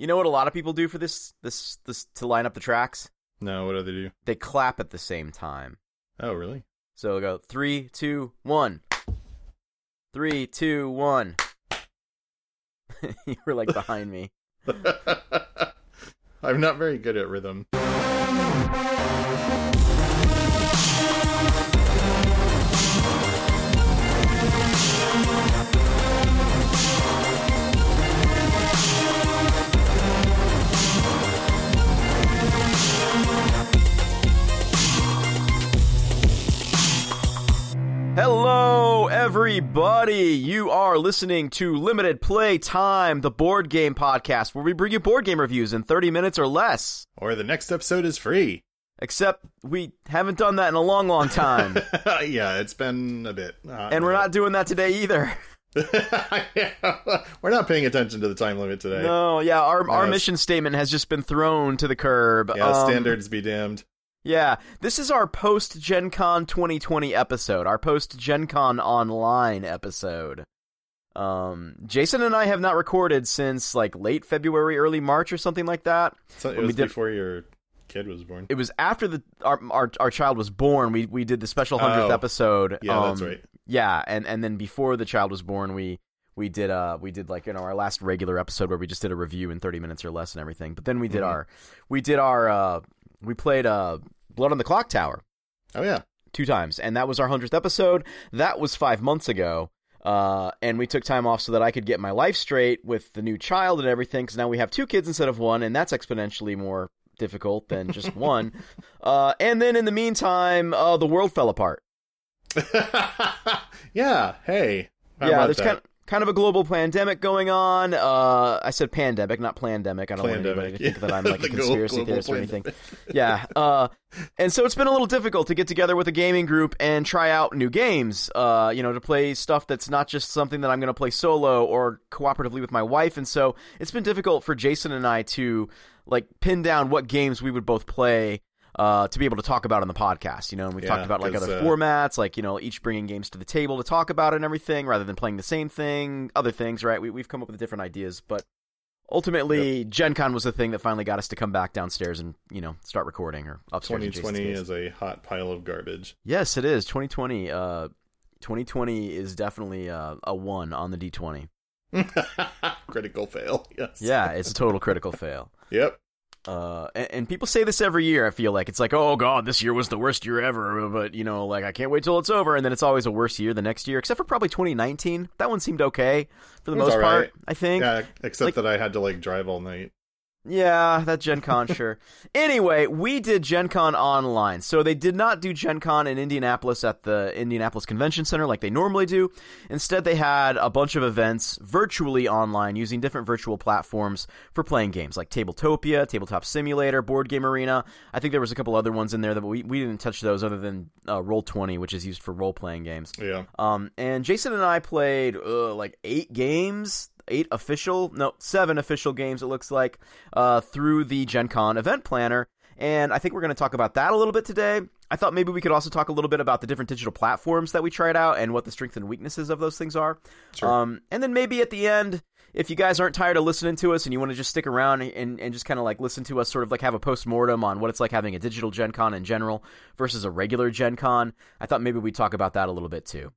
You know what a lot of people do for this this this to line up the tracks? No, what do they do? They clap at the same time. Oh, really? So they'll go three, two, one. Three, two, one. you were like behind me. I'm not very good at rhythm. Hello, everybody. You are listening to Limited Play Time, the board game podcast, where we bring you board game reviews in 30 minutes or less. Or the next episode is free. Except we haven't done that in a long, long time. yeah, it's been a bit. Uh, and we're not doing that today either. yeah, we're not paying attention to the time limit today. No, yeah, our, our Yes. mission statement has just been thrown to the curb. Yeah, Um, standards be damned. Yeah, this is our post Gen Con 2020 episode, our post Gen Con online episode. Um, Jason and I have not recorded since like late February, early March, or something like that. So it when we was did- before your kid was born. It was after the our our, our child was born. We we did the special hundredth Oh. episode. Yeah, that's um, right. Yeah, and and then before the child was born, we we did uh we did like you know our last regular episode where we just did a review in 30 minutes or less and everything. But then we did Mhm. our we did our uh we played uh Blood on the Clock Tower Oh yeah, two times, and that was our hundredth episode. That was five months ago. Uh, and we took time off so that I could get my life straight with the new child and everything. Because now we have two kids instead of one, and that's exponentially more difficult than just one. Uh, and then in the meantime, uh, the world fell apart. yeah. Hey, how yeah, there's that? kind kind of a global pandemic going on. Uh, I said pandemic, not pandemic. I don't want anybody Plandemic, to think yeah. that I'm like a conspiracy theorist or anything. yeah. Uh, and so it's been a little difficult to get together with a gaming group and try out new games. Uh, you know, to play stuff that's not just something that I'm going to play solo or cooperatively with my wife. And so it's been difficult for Jason and I to like pin down what games we would both play. Uh, to be able to talk about on the podcast, you know, and we've Yeah, talked about like other uh, formats, like you know, each bringing games to the table to talk about and everything, rather than playing the same thing, other things, right? We, we've come up with different ideas, but ultimately, Gen Con was the thing that finally got us to come back downstairs and you know start recording or upstairs. Jason's 2020 is a hot pile of garbage. yes, it is. 2020. Uh, 2020 is definitely uh, a one on the D20. Critical fail. Yes. Yeah, it's a total critical fail. Yep. Uh, and, and people say this every year. I feel like it's like, oh god, this year was the worst year ever. But you know, like I can't wait till it's over. And then it's always a worse year the next year, except for probably 2019. That one seemed okay for the most all part. I think. Yeah. Except Like- that I had to like drive all night. Yeah, that Gen Con, sure. Anyway, we did Gen Con online. So they did not do Gen Con in Indianapolis at the Indianapolis Convention Center like they normally do. Instead, they had a bunch of events virtually online using different virtual platforms for playing games like Tabletopia, Tabletop Simulator, Board Game Arena. I think there was a couple other ones in there that we, we didn't touch those other than uh, Roll20, which is used for role playing games. Yeah. Um, and Jason and I played uh, like eight games, eight official, no, seven official games. It looks like uh, through the Gen Con event planner, and I think we're going to talk about that a little bit today. I thought maybe we could also talk a little bit about the different digital platforms that we tried out and what the strengths and weaknesses of those things are. Sure. Um, and then maybe at the end, if you guys aren't tired of listening to us and you want to just stick around and, and just kind of like listen to us sort of like have a post mortem on what it's like having a digital Gen Con in general versus a regular Gen Con, I thought maybe we'd talk about that a little bit too.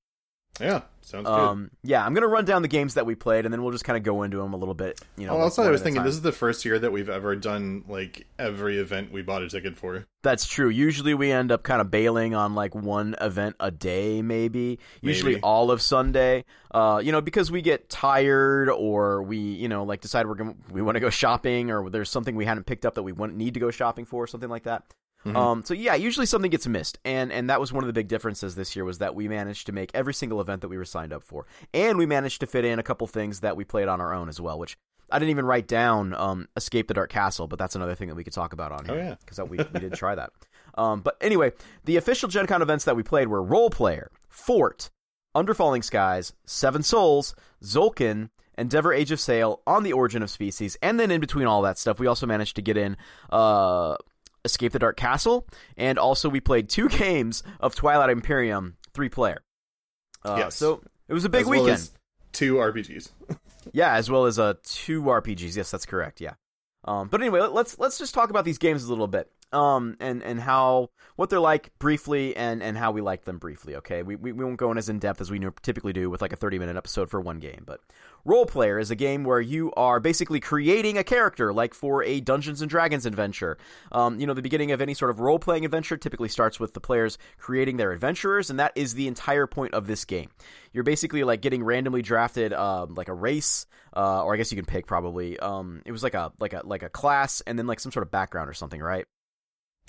Yeah. Sounds good. Um, yeah, I'm gonna run down the games that we played, and then we'll just kind of go into them a little bit. You know, oh, like also, I was thinking this is the first year that we've ever done like every event we bought a ticket for. That's true. Usually we end up kind of bailing on like one event a day, maybe. Usually Maybe. all of Sunday. Uh, you know, because we get tired or we, you know, like decide we're gonna we want to go shopping or there's something we hadn't picked up that we want need to go shopping for, or something like that. Mhm. Um, so yeah, usually something gets missed, and and that was one of the big differences this year was that we managed to make every single event that we were signed up for, and we managed to fit in a couple things that we played on our own as well, which I didn't even write down. Um, Escape the Dark Castle, but that's another thing that we could talk about on Oh, here yeah. because we we did try that. Um, but anyway, the official Gen Con events that we played were Roll Player, Fort, Under Falling Skies, Seven Souls, Tzolk'in, Endeavor Age of Sail, On the Origin of Species, and then in between all that stuff, we also managed to get in uh, Escape the Dark Castle, and also we played two games of Twilight Imperium three player. Uh, Yes. So it was a big As well weekend. as two RPGs. Yeah, as well as uh, two RPGs. Yes, that's correct. Yeah. Um, but anyway, let's let's just talk about these games a little bit. Um, and and how what they're like briefly, and and how we like them briefly. Okay, we we, we won't go in as in depth as we typically do with like a thirty minute episode for one game. But Roll Player is a game where you are basically creating a character, like for a Dungeons and Dragons adventure. Um, you know, the beginning of any sort of role playing adventure typically starts with the players creating their adventurers, and that is the entire point of this game. You're basically like getting randomly drafted, um, like a race, uh, or I guess you can pick probably. Um, it was like a like a like a class, and then like some sort of background or something, right?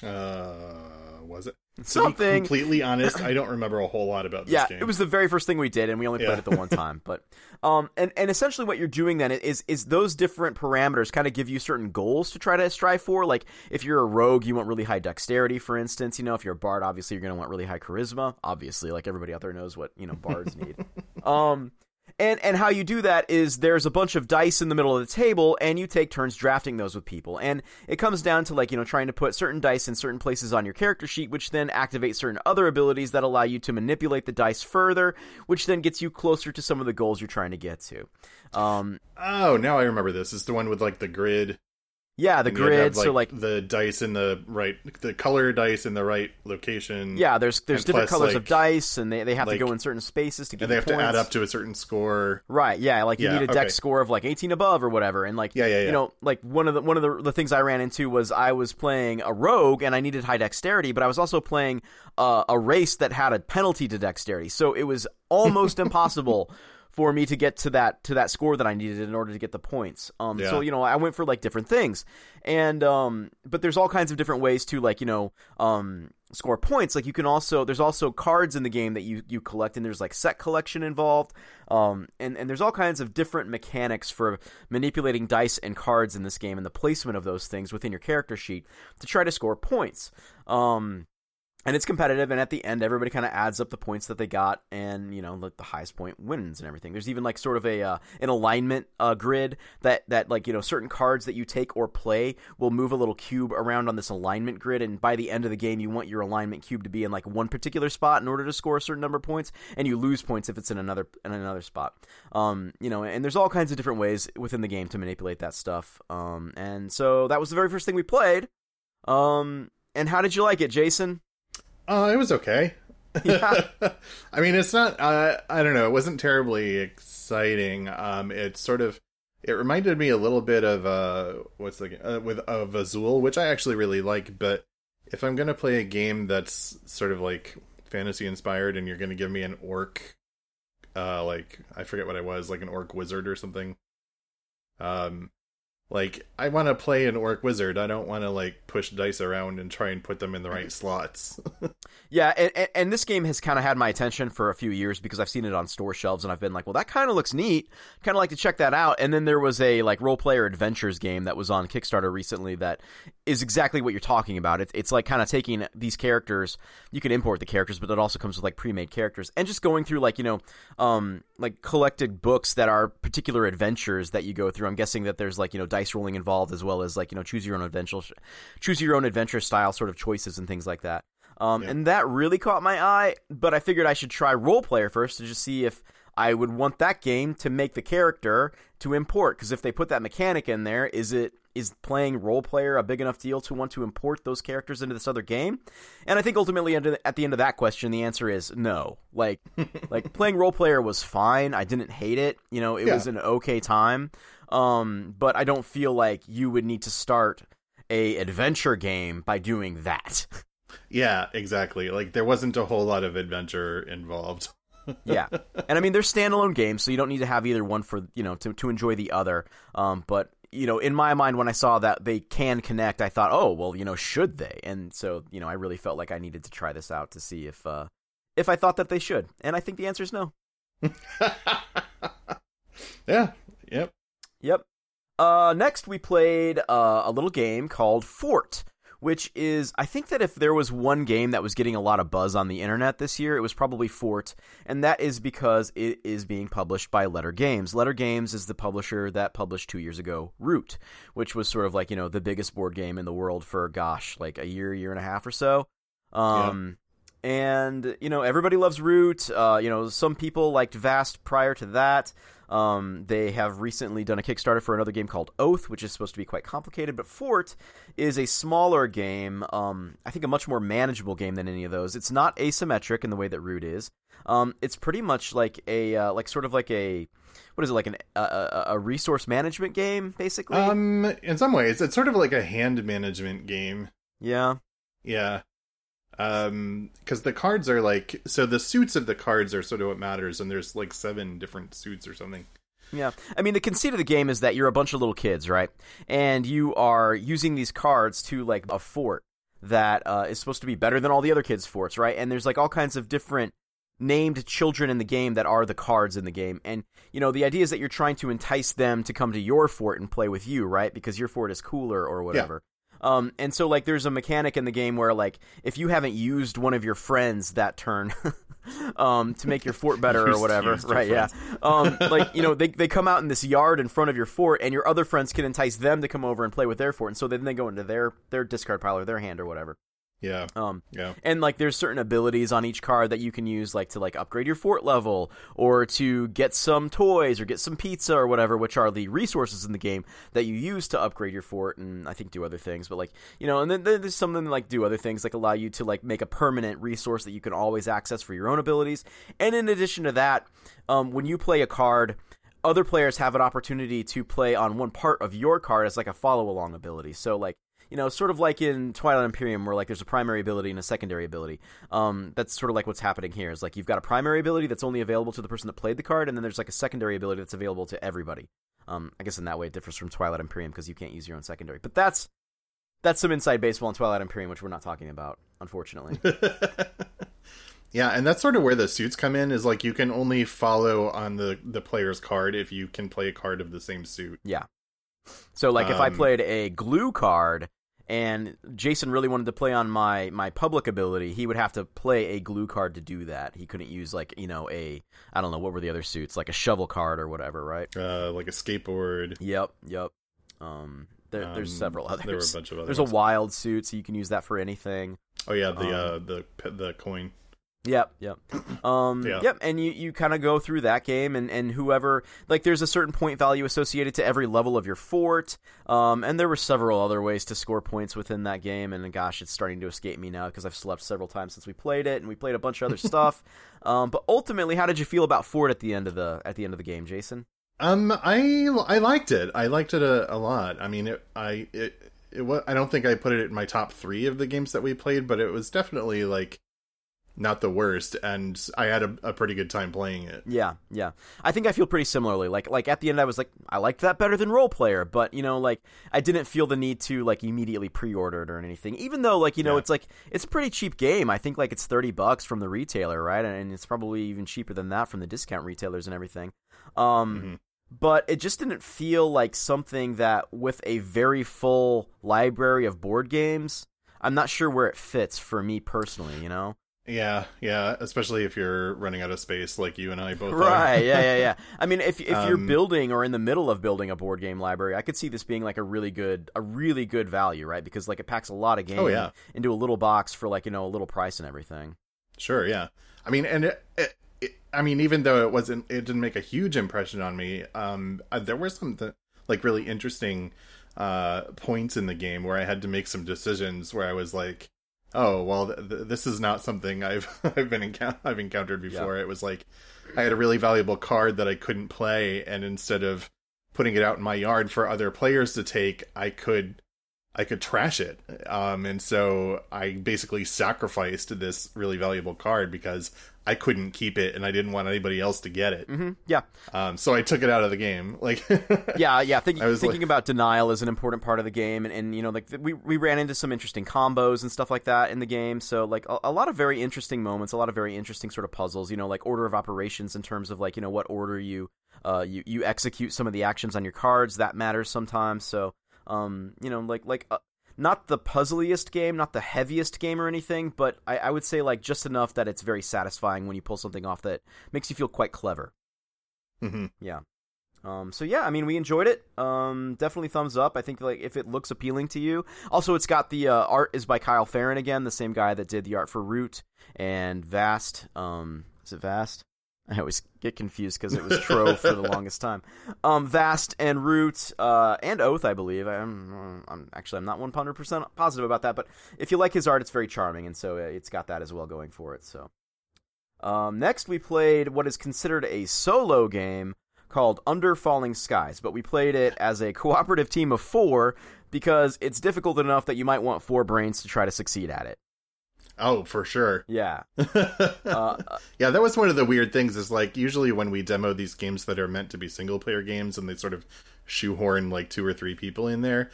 Uh, was it? Something. To be completely honest, I don't remember a whole lot about this yeah, game. it was the very first thing we did, and we only played Yeah. it the one time. But um, and and essentially what you're doing then is is those different parameters kind of give you certain goals to try to strive for. Like if you're a rogue, you want really high dexterity, for instance. You know, if you're a bard, obviously you're going to want really high charisma. Obviously, like everybody out there knows what you know bards need. Um. And and how you do that is there's a bunch of dice in the middle of the table, and you take turns drafting those with people. And it comes down to like you know trying to put certain dice in certain places on your character sheet, which then activate certain other abilities that allow you to manipulate the dice further, which then gets you closer to some of the goals you're trying to get to. Um, oh, now I remember this. It's the one with like the grid. Yeah, the and you'd grid. have, so like the dice in the right, the color dice in the right location. yeah, there's there's And different plus, colors like- of dice, and they, they have like- to go in certain spaces to get and they have points. to add up to a certain score. Right, yeah, like you Yeah, need a dex okay. score of like 18 above or whatever, and like Yeah, yeah, yeah. you know, like one of the one of the, the things I ran into was I was playing a rogue and I needed high dexterity, but I was also playing uh, a race that had a penalty to dexterity, so it was almost impossible for me to get to that to that score that I needed in order to get the points. Um, so you know, I went for like different things, and um, but there's all kinds of different ways to like you know um score points. Like you can also there's also cards in the game that you you collect, and there's like set collection involved. Um, and and there's all kinds of different mechanics for manipulating dice and cards in this game, and the placement of those things within your character sheet to try to score points. Um. And it's competitive, and at the end, everybody kind of adds up the points that they got, and you know, like the highest point wins and everything. There's even like sort of a uh, an alignment uh, grid that that like you know certain cards that you take or play will move a little cube around on this alignment grid, and by the end of the game, you want your alignment cube to be in like one particular spot in order to score a certain number of points, and you lose points if it's in another in another spot. Um, you know, and there's all kinds of different ways within the game to manipulate that stuff. Um, and so that was the very first thing we played. Um, and how did you like it, Jason? Oh, it was okay. Yeah. I mean, it's not. Uh, I don't know. It wasn't terribly exciting. Um, it sort of. It reminded me a little bit of uh, what's the uh, with of Azul, which I actually really like. But if I'm gonna play a game that's sort of like fantasy inspired, and you're gonna give me an orc, uh, like I forget what I was, like an orc wizard or something. Um, like I want to play an orc wizard. I don't want to like push dice around and try and put them in the right slots. Yeah, and, and, this game has kind of had my attention for a few years because I've seen it on store shelves and I've been like, well, that kind of looks neat. Kind of like to check that out. And then there was a like role player adventures game that was on Kickstarter recently that is exactly what you're talking about. It's it's like kind of taking these characters. You can import the characters, but it also comes with like pre-made characters and just going through like you know, um, like collected books that are particular adventures that you go through. I'm guessing that there's like you know dice rolling involved as well as like you know choose your own adventure, choose your own adventure style sort of choices and things like that. Um, Yeah. And that really caught my eye, but I figured I should try roll player first to just see if I would want that game to make the character to import. Because if they put that mechanic in there, is it is playing roll player a big enough deal to want to import those characters into this other game? And I think ultimately, at the end of that question, the answer is no. Like, like playing roll player was fine. I didn't hate it. You know, it Yeah. was an okay time. Um, but I don't feel like you would need to start a adventure game by doing that. Yeah, exactly. Like there wasn't a whole lot of adventure involved. yeah, and I mean they're standalone games, so you don't need to have either one for you know to to enjoy the other. Um, but you know, in my mind, when I saw that they can connect, I thought, oh well, you know, should they? And so you know, I really felt like I needed to try this out to see if uh, if I thought that they should, and I think the answer is no. yeah. Yep. Yep. Uh, next, we played uh, a little game called Fort, which is, I think that if there was one game that was getting a lot of buzz on the internet this year, it was probably Fort, and that is because it is being published by Leder Games. Leder Games is the publisher that published two years ago Root, which was sort of like, you know, the biggest board game in the world for, gosh, like a year, year and a half or so. Um, And, you know, everybody loves Root. Uh, you know, some people liked Vast prior to that. Um, they have recently done a Kickstarter for another game called Oath, which is supposed to be quite complicated. But Fort is a smaller game. Um, I think a much more manageable game than any of those. It's not asymmetric in the way that Root is. Um, it's pretty much like a uh, like sort of like a what is it like an a, a resource management game basically. Um, in some ways, it's sort of like a hand management game. Yeah. Yeah. Um, because the cards are like so the suits of the cards are sort of what matters, and there's like seven different suits or something. Yeah. I mean, the conceit of the game is that you're a bunch of little kids, right? And you are using these cards to like a fort that uh, is supposed to be better than all the other kids' forts, right? And there's like all kinds of different named children in the game that are the cards in the game. And, you know, the idea is that you're trying to entice them to come to your fort and play with you, right? Because your fort is cooler or whatever. Um, and so like there's a mechanic in the game where like if you haven't used one of your friends that turn um, to make your fort better or whatever, right? Yeah. Um, like you know they they come out in this yard in front of your fort, and your other friends can entice them to come over and play with their fort, and so then they go into their their discard pile or their hand or whatever. Yeah. Um, yeah. And like, there's certain abilities on each card that you can use, like to like upgrade your fort level, or to get some toys, or get some pizza, or whatever, which are the resources in the game that you use to upgrade your fort, and I think do other things. But like, you know, and then there's some something like do other things, like allow you to like make a permanent resource that you can always access for your own abilities. And in addition to that, um, when you play a card other players have an opportunity to play on one part of your card as like a follow along ability. So like you know, sort of like in Twilight Imperium, where like there's a primary ability and a secondary ability. Um, that's sort of like what's happening here. Is like you've got a primary ability that's only available to the person that played the card, and then there's like a secondary ability that's available to everybody. Um, I guess in that way it differs from Twilight Imperium because you can't use your own secondary. But that's that's some inside baseball in Twilight Imperium, which we're not talking about, unfortunately. yeah, and that's sort of where the suits come in. Is like you can only follow on the the player's card if you can play a card of the same suit. Yeah. So like if I Um, played a glue card and Jason really wanted to play on my my public ability, he would have to play a glue card to do that. He couldn't use like, you know, a I don't know, what were the other suits? Like a shovel card or whatever, right? Uh, like a skateboard. Yep, yep. Um there, there's Um, several others. There were a bunch of other. There's a wild suit, so you can use that for anything. Oh yeah, the uh, um, the the coin. Yep, yep. Um, Yeah. Yep, and you, you kind of go through that game, and, and whoever, like, there's a certain point value associated to every level of your fort, um, and there were several other ways to score points within that game, and gosh, it's starting to escape me now because I've slept several times since we played it, and we played a bunch of other stuff. Um, but ultimately, how did you feel about Fort at the end of the at the end of the game, Jason? Um, I I liked it. I liked it a, a lot. I mean, it, I it it was. I don't think I put it in my top three of the games that we played, but it was definitely like not the worst, and I had a, a pretty good time playing it. Yeah, yeah. I think I feel pretty similarly. Like like at the end I was like I liked that better than roll player, but you know, like I didn't feel the need to like immediately pre-order it or anything. Even though like, you know, Yeah. it's like it's a pretty cheap game. I think like it's 30 bucks from the retailer, right? And it's probably even cheaper than that from the discount retailers and everything. Um Mhm. but it just didn't feel like something that with a very full library of board games, I'm not sure where it fits for me personally, you know? Yeah, yeah. Especially if you're running out of space, like you and I both. are. Right. Yeah. Yeah. Yeah. I mean, if if you're Um, building or in the middle of building a board game library, I could see this being like a really good a really good value, right? Because like it packs a lot of games Oh, yeah. into a little box for like you know a little price and everything. Sure, yeah. I mean, and it, it, it, I mean, even though it wasn't, it didn't make a huge impression on me. Um, uh, there were some th- like really interesting uh points in the game where I had to make some decisions where I was like, oh, well, th- th- this is not something I've I've been encou- I've encountered before. It was like I had a really valuable card that I couldn't play, and instead of putting it out in my yard for other players to take, I could I could trash it. Um, and so I basically sacrificed this really valuable card because I couldn't keep it and I didn't want anybody else to get it. hmm Yeah. Um, so I took it out of the game. Like, Yeah. Yeah. Think, I was thinking like- about denial is an important part of the game, and, and you know like we we ran into some interesting combos and stuff like that in the game. So like a, a lot of very interesting moments, a lot of very interesting sort of puzzles. You know, like order of operations in terms of like you know what order you uh you you execute some of the actions on your cards that matters sometimes. So um you know like like. Uh, not the puzzliest game, not the heaviest game or anything, but I, I would say like just enough that it's very satisfying when you pull something off that makes you feel quite clever. Mhm. Yeah. Um, so yeah, I mean, we enjoyed it. Um, definitely thumbs up. I think like if it looks appealing to you. Also, it's got the uh, art is by Kyle Ferrin again, the same guy that did the art for Root and Vast. Um, is it Vast? I always get confused because it was Trove for the longest time. Um, Vast and Root uh, and Oath, I believe. I'm, I'm actually I'm not 100 percent positive about that, but if you like his art, it's very charming, and so it's got that as well going for it. So, um, next we played what is considered a solo game called Under Falling Skies, but we played it as a cooperative team of four because it's difficult enough that you might want four brains to try to succeed at it. Oh, for sure. Yeah. uh, yeah, that was one of the weird things is like usually when we demo these games that are meant to be single player games and they sort of shoehorn like two or three people in there,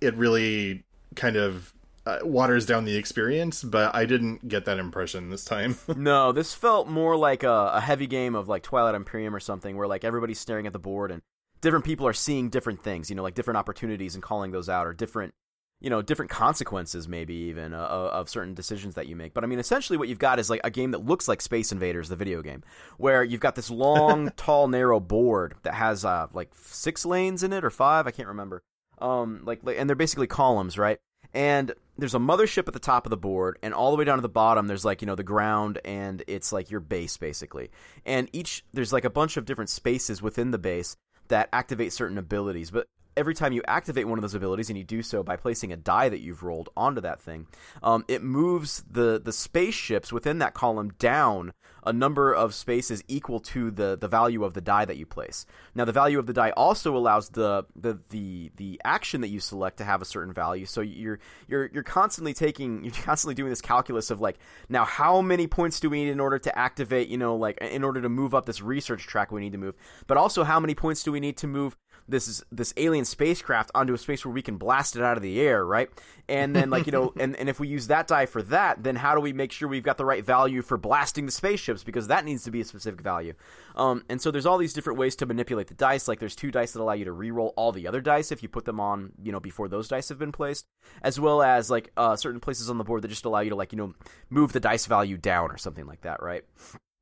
it really kind of uh, waters down the experience, but I didn't get that impression this time. no, this felt more like a, a heavy game of like Twilight Imperium or something where like everybody's staring at the board and different people are seeing different things, you know, like different opportunities and calling those out or different you know different consequences maybe even uh, of certain decisions that you make. But i mean essentially what you've got is like a game that looks like space invaders the video game where you've got this long tall narrow board that has uh, like six lanes in it or five i can't remember. Um like and they're basically columns right? And there's a mothership at the top of the board and all the way down to the bottom there's like you know the ground and it's like your base basically. And each there's like a bunch of different spaces within the base that activate certain abilities. But every time you activate one of those abilities, and you do so by placing a die that you've rolled onto that thing, um, it moves the the spaceships within that column down a number of spaces equal to the the value of the die that you place. Now, the value of the die also allows the the the the action that you select to have a certain value. So you're you're you're constantly taking you're constantly doing this calculus of like now how many points do we need in order to activate you know like in order to move up this research track we need to move, but also how many points do we need to move this this alien spacecraft onto a space where we can blast it out of the air, right? And then like you know, and, and if we use that die for that, then how do we make sure we've got the right value for blasting the spaceships because that needs to be a specific value. Um, and so there's all these different ways to manipulate the dice. Like there's two dice that allow you to re-roll all the other dice if you put them on, you know, before those dice have been placed, as well as like uh, certain places on the board that just allow you to like you know move the dice value down or something like that, right?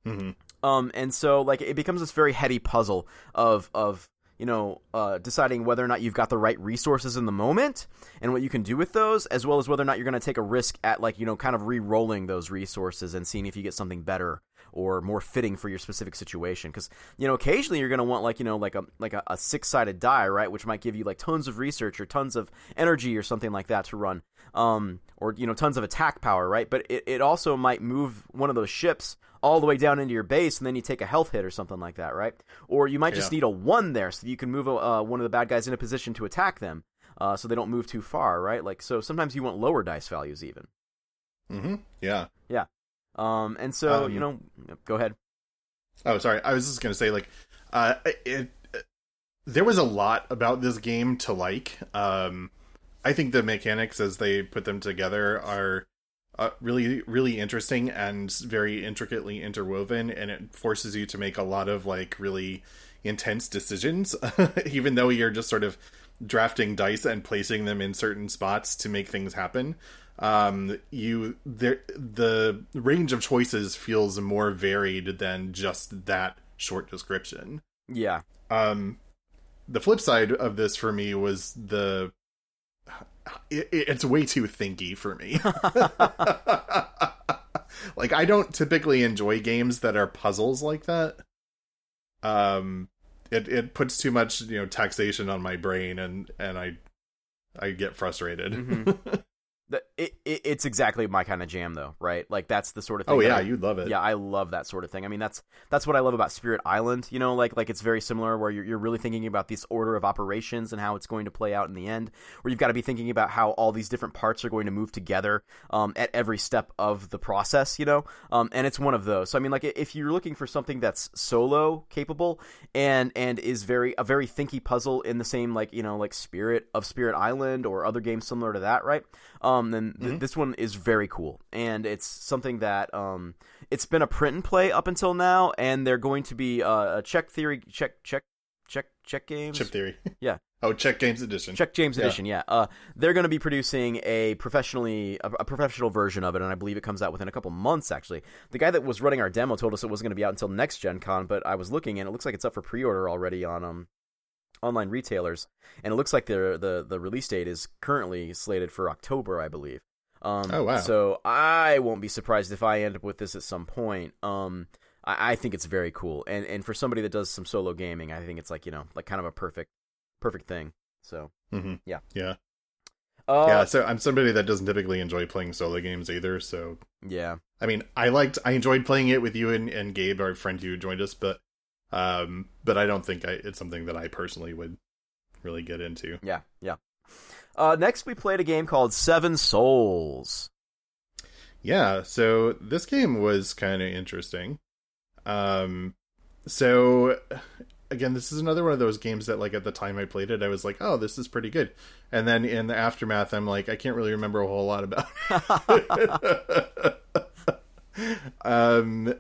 Mm-hmm. Um, and so like it becomes this very heady puzzle of of you know, uh, deciding whether or not you've got the right resources in the moment and what you can do with those, as well as whether or not you're going to take a risk at, like, you know, kind of re rolling those resources and seeing if you get something better or more fitting for your specific situation. Because, you know, occasionally you're going to want, like, you know, like a, like a, a six sided die, right? Which might give you, like, tons of research or tons of energy or something like that to run. Um, or, you know, tons of attack power, right? But it, it also might move one of those ships all the way down into your base, and then you take a health hit or something like that, right? Or you might just yeah. need a one there, so you can move uh, one of the bad guys in a position to attack them, uh, so they don't move too far, right? Like so, sometimes you want lower dice values even. Mm-hmm. Yeah. Yeah. Um, and so um, you know, go ahead. Oh, sorry. I was just gonna say, like, uh, it, it, there was a lot about this game to like. Um, I think the mechanics as they put them together are uh, really really interesting and very intricately interwoven and it forces you to make a lot of like really intense decisions even though you're just sort of drafting dice and placing them in certain spots to make things happen. Um you there the range of choices feels more varied than just that short description. Yeah. Um the flip side of this for me was the it, it's way too thinky for me. like I don't typically enjoy games that are puzzles like that. Um it it puts too much, you know, taxation on my brain and and I I get frustrated. Mm-hmm. the, it, it, it's exactly my kind of jam though right? Like that's the sort of thing oh yeah I, you'd love it. Yeah i love that sort of thing. I mean that's that's what i love about spirit island you know? Like like it's very similar where you're, you're really thinking about this order of operations and how it's going to play out in the end where you've got to be thinking about how all these different parts are going to move together um, at every step of the process you know? Um, and it's one of those. So i mean like if you're looking for something that's solo capable and and is very a very thinky puzzle in the same like you know like spirit of spirit island or other games similar to that right? Um, then th- mm-hmm. this one is very cool, and it's something that um, it's been a print and play up until now, and they're going to be uh, a Czech theory, Czech, Czech, Czech, Czech games, Chip Theory, yeah. Oh, Czech Games Edition. Czech Games Edition, yeah. Uh, they're going to be producing a professionally a, a, professional version of it, and I believe it comes out within a couple months. Actually, the guy that was running our demo told us it wasn't going to be out until next Gen Con, but I was looking, and it looks like it's up for pre-order already on um online retailers, and it looks like the the the release date is currently slated for October, I believe. Um, oh wow! So I won't be surprised if I end up with this at some point. Um, I, I think it's very cool. And and for somebody that does some solo gaming, I think it's like you know like kind of a perfect perfect thing. So hmm Yeah. yeah, uh, yeah. So I'm somebody that doesn't typically enjoy playing solo games either. So yeah, I mean, I liked, I enjoyed playing it with you and, and Gabe, our friend who joined us, but um, but I don't think I, it's something that I personally would really get into. yeah, yeah. Uh, next, we played a game called Seven Souls. Yeah, so this game was kind of interesting. Um, so again, this is another one of those games that, like, at the time I played it, I was like, "Oh, this is pretty good," and then in the aftermath, I'm like, I can't really remember a whole lot about. It. um,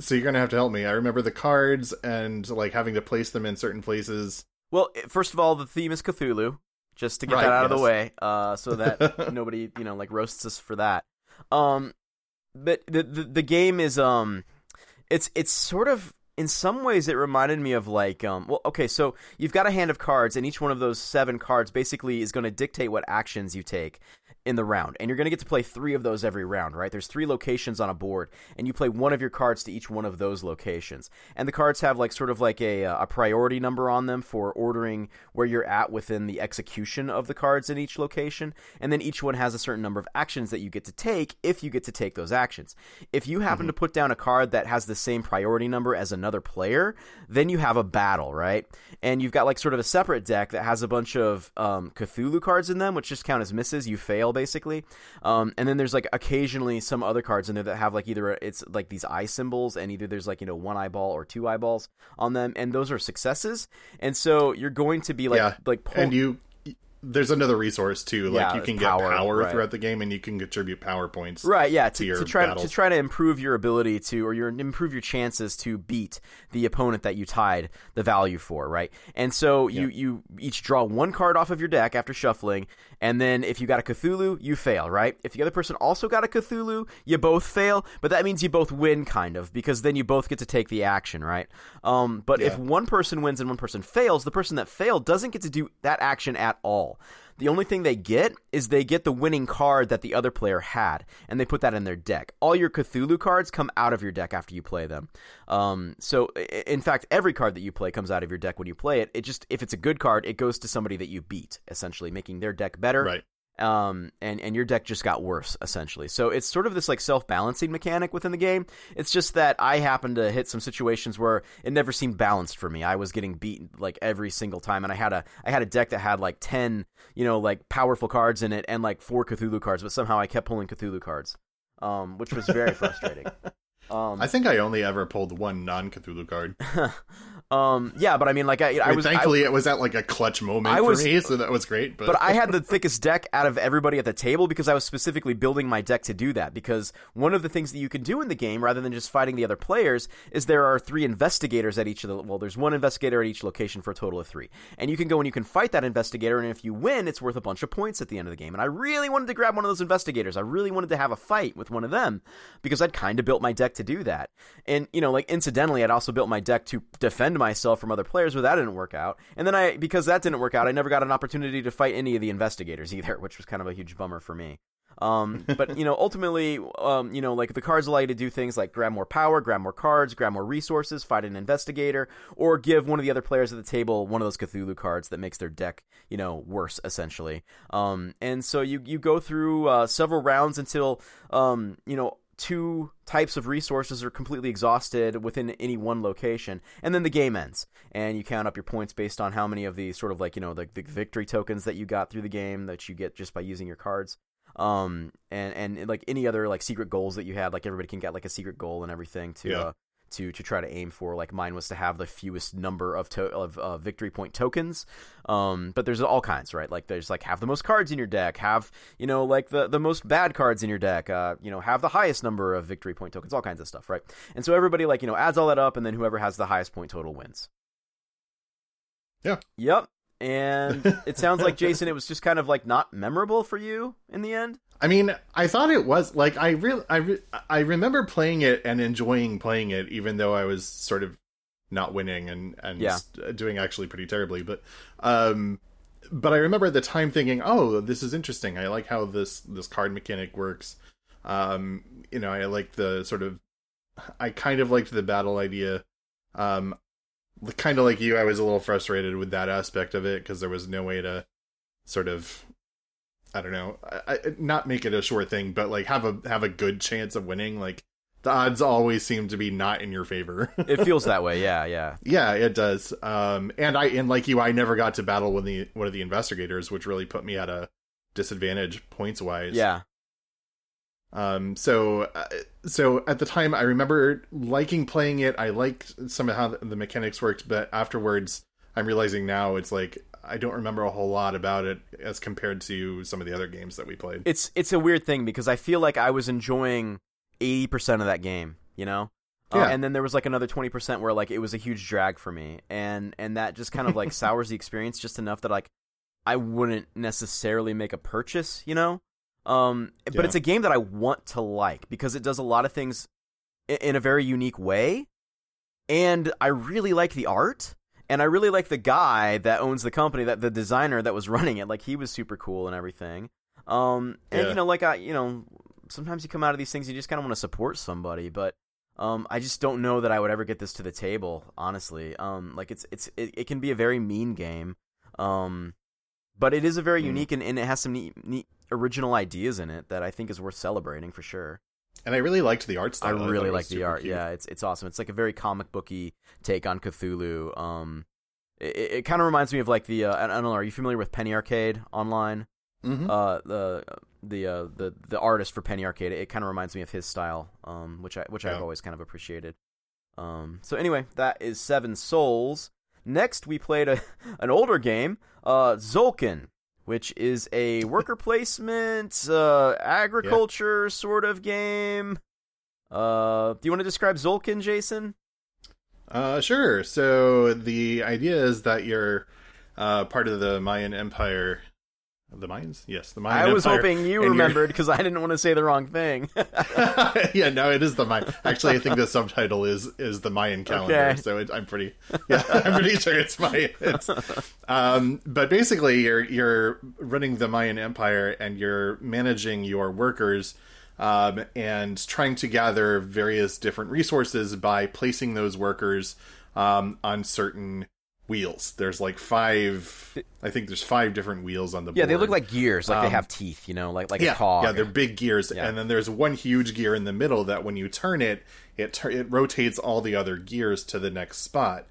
so you're gonna have to help me. I remember the cards and like having to place them in certain places. Well, first of all, the theme is Cthulhu, just to get Right, that out of the way, uh, so that nobody, you know, like roasts us for that. Um, but the, the the game is um, it's it's sort of in some ways it reminded me of like um, well, okay, so you've got a hand of cards, and each one of those seven cards basically is going to dictate what actions you take in the round, and you're going to get to play three of those every round, right? There's three locations on a board, and you play one of your cards to each one of those locations, and the cards have like sort of like a uh, a priority number on them for ordering where you're at within the execution of the cards in each location, and then each one has a certain number of actions that you get to take if you get to take those actions. If you happen to put down a card that has the same priority number as another player, then you have a battle, right? And you've got like sort of a separate deck that has a bunch of um, Cthulhu cards in them, which just count as misses. You fail basically. Um, and then there's like occasionally some other cards in there that have like either it's like these eye symbols, and either there's like you know one eyeball or two eyeballs on them, and those are successes. And so you're going to be like yeah, like pull- and you. There's another resource too. Like Yeah, you can power, get power right. throughout the game, and you can contribute power points. Right, yeah, to, your to try to try to improve your ability to, or your improve your chances to beat the opponent that you tied the value for, right? And so you you each draw one card off of your deck after shuffling, and then if you got a Cthulhu, you fail, right? If the other person also got a Cthulhu, you both fail, but that means you both win, kind of, because then you both get to take the action, right? Um, but if one person wins and one person fails, the person that failed doesn't get to do that action at all. The only thing they get is they get the winning card that the other player had, and they put that in their deck. All your Cthulhu cards come out of your deck after you play them. Um, so, in fact, every card that you play comes out of your deck when you play it. It just, if it's a good card, it goes to somebody that you beat, essentially, making their deck better Right. Um, and and your deck just got worse essentially. So it's sort of this like self balancing mechanic within the game. It's just that I happened to hit some situations where it never seemed balanced for me. I was getting beaten like every single time, and I had a I had a deck that had like ten you know like powerful cards in it and like four Cthulhu cards, but somehow I kept pulling Cthulhu cards, um, which was very frustrating. Um, I think I only ever pulled one non Cthulhu card. um, yeah, but I mean, like I, I I mean, was I- thankfully, it was at like a clutch moment I for me, so that was great. But, But I had the thickest deck out of everybody at the table because I was specifically building my deck to do that. Because one of the things that you can do in the game, rather than just fighting the other players, is there are three investigators at each of the. Well, there's one investigator at each location for a total of three. And you can go and you can fight that investigator, and if you win, it's worth a bunch of points at the end of the game. And I really wanted to grab one of those investigators. I really wanted to have a fight with one of them because I'd kind of built my deck to do that. And, you know, like incidentally, I'd also built my deck to defend myself from other players, but that didn't work out. And then I, because that didn't work out, I never got an opportunity to fight any of the investigators either, which was kind of a huge bummer for me. Um, but you know, ultimately, um, you know, like the cards allow you to do things like grab more power, grab more cards, grab more resources, fight an investigator, or give one of the other players at the table one of those Cthulhu cards that makes their deck, you know, worse essentially. Um, and so you you go through uh, several rounds until um, you know two types of resources are completely exhausted within any one location and then the game ends and you count up your points based on how many of the sort of like you know the, the victory tokens that you got through the game that you get just by using your cards um and and like any other like secret goals that you had like everybody can get like a secret goal and everything to Yeah. uh to to try to aim for. Like mine was to have the fewest number of to- of uh, victory point tokens. Um but there's all kinds right? Like there's like have the most cards in your deck have you know like the the most bad cards in your deck uh you know have the highest number of victory point tokens all kinds of stuff right? And so everybody like you know adds all that up and then whoever has the highest point total wins. Yeah. yep and it sounds like jason it was just kind of like not memorable for you in the end I mean, I thought it was like I really I re- I remember playing it and enjoying playing it, even though I was sort of not winning and and Yeah. s- doing actually pretty terribly. But um, but I remember at the time thinking, oh, this is interesting. I like how this this card mechanic works. Um, you know, I like the sort of I kind of liked the battle idea. Um, kind of like you, I was a little frustrated with that aspect of it because there was no way to sort of, I don't know, I, I, not make it a sure thing, but like have a have a good chance of winning. Like the odds always seem to be not in your favor. it feels that way, yeah, yeah, yeah, it does. Um, and I and like you, I never got to battle with the one of the investigators, which really put me at a disadvantage points wise. Yeah. Um. So, uh, so at the time, I remember liking playing it. I liked some of how the mechanics worked, but afterwards, I'm realizing now it's like I don't remember a whole lot about it as compared to some of the other games that we played. It's it's a weird thing because I feel like I was enjoying eighty percent of that game. You know. Uh, yeah. Uh, and then there was like another 20% where like it was a huge drag for me and and that just kind of like sours the experience just enough that like I wouldn't necessarily make a purchase, you know? Um, but it's a game that I want to like because it does a lot of things in a very unique way. And I really like the art. And I really like the guy that owns the company, that the designer that was running it. Like he was super cool and everything. Um, and yeah. you know, like I, you know, sometimes you come out of these things, you just kind of want to support somebody, but um, I just don't know that I would ever get this to the table, honestly. Um, like it's it's it, it can be a very mean game. Um, but it is a very mm. unique and, and it has some neat, neat original ideas in it that I think is worth celebrating for sure. And I really liked the art style. I really like the art. Cute. Yeah, it's it's awesome. It's like a very comic booky take on Cthulhu. Um, it, it kind of reminds me of like the uh, I don't know. Are you familiar with Penny Arcade online? Mm-hmm. Uh, the the uh, the the artist for Penny Arcade. It kind of reminds me of his style, um, which I which yeah. I've always kind of appreciated. Um, so anyway, that is Seven Souls. Next, we played a an older game, uh, Tzolk'in, which is a worker placement, uh, agriculture yeah. sort of game. Uh, do you want to describe Tzolk'in, Jason? Uh, sure. So the idea is that you're uh, part of the Mayan Empire the Mayans? Yes, the Mayan. I was Empire. hoping you and remembered because I didn't want to say the wrong thing. yeah, no, it is the Mayan. Actually, I think the subtitle is is the Mayan calendar. Okay. So it, I'm pretty, yeah, I'm pretty sure it's Mayan. It's, um, but basically, you're you're running the Mayan Empire and you're managing your workers. Um, and trying to gather various different resources by placing those workers um, on certain wheels. There's like five. I think there's five different wheels on the. Board. Yeah, board. they look like gears, like um, they have teeth. You know, like like yeah, a cog. Yeah, they're big gears, yeah. and then there's one huge gear in the middle that when you turn it, it tur- it rotates all the other gears to the next spot.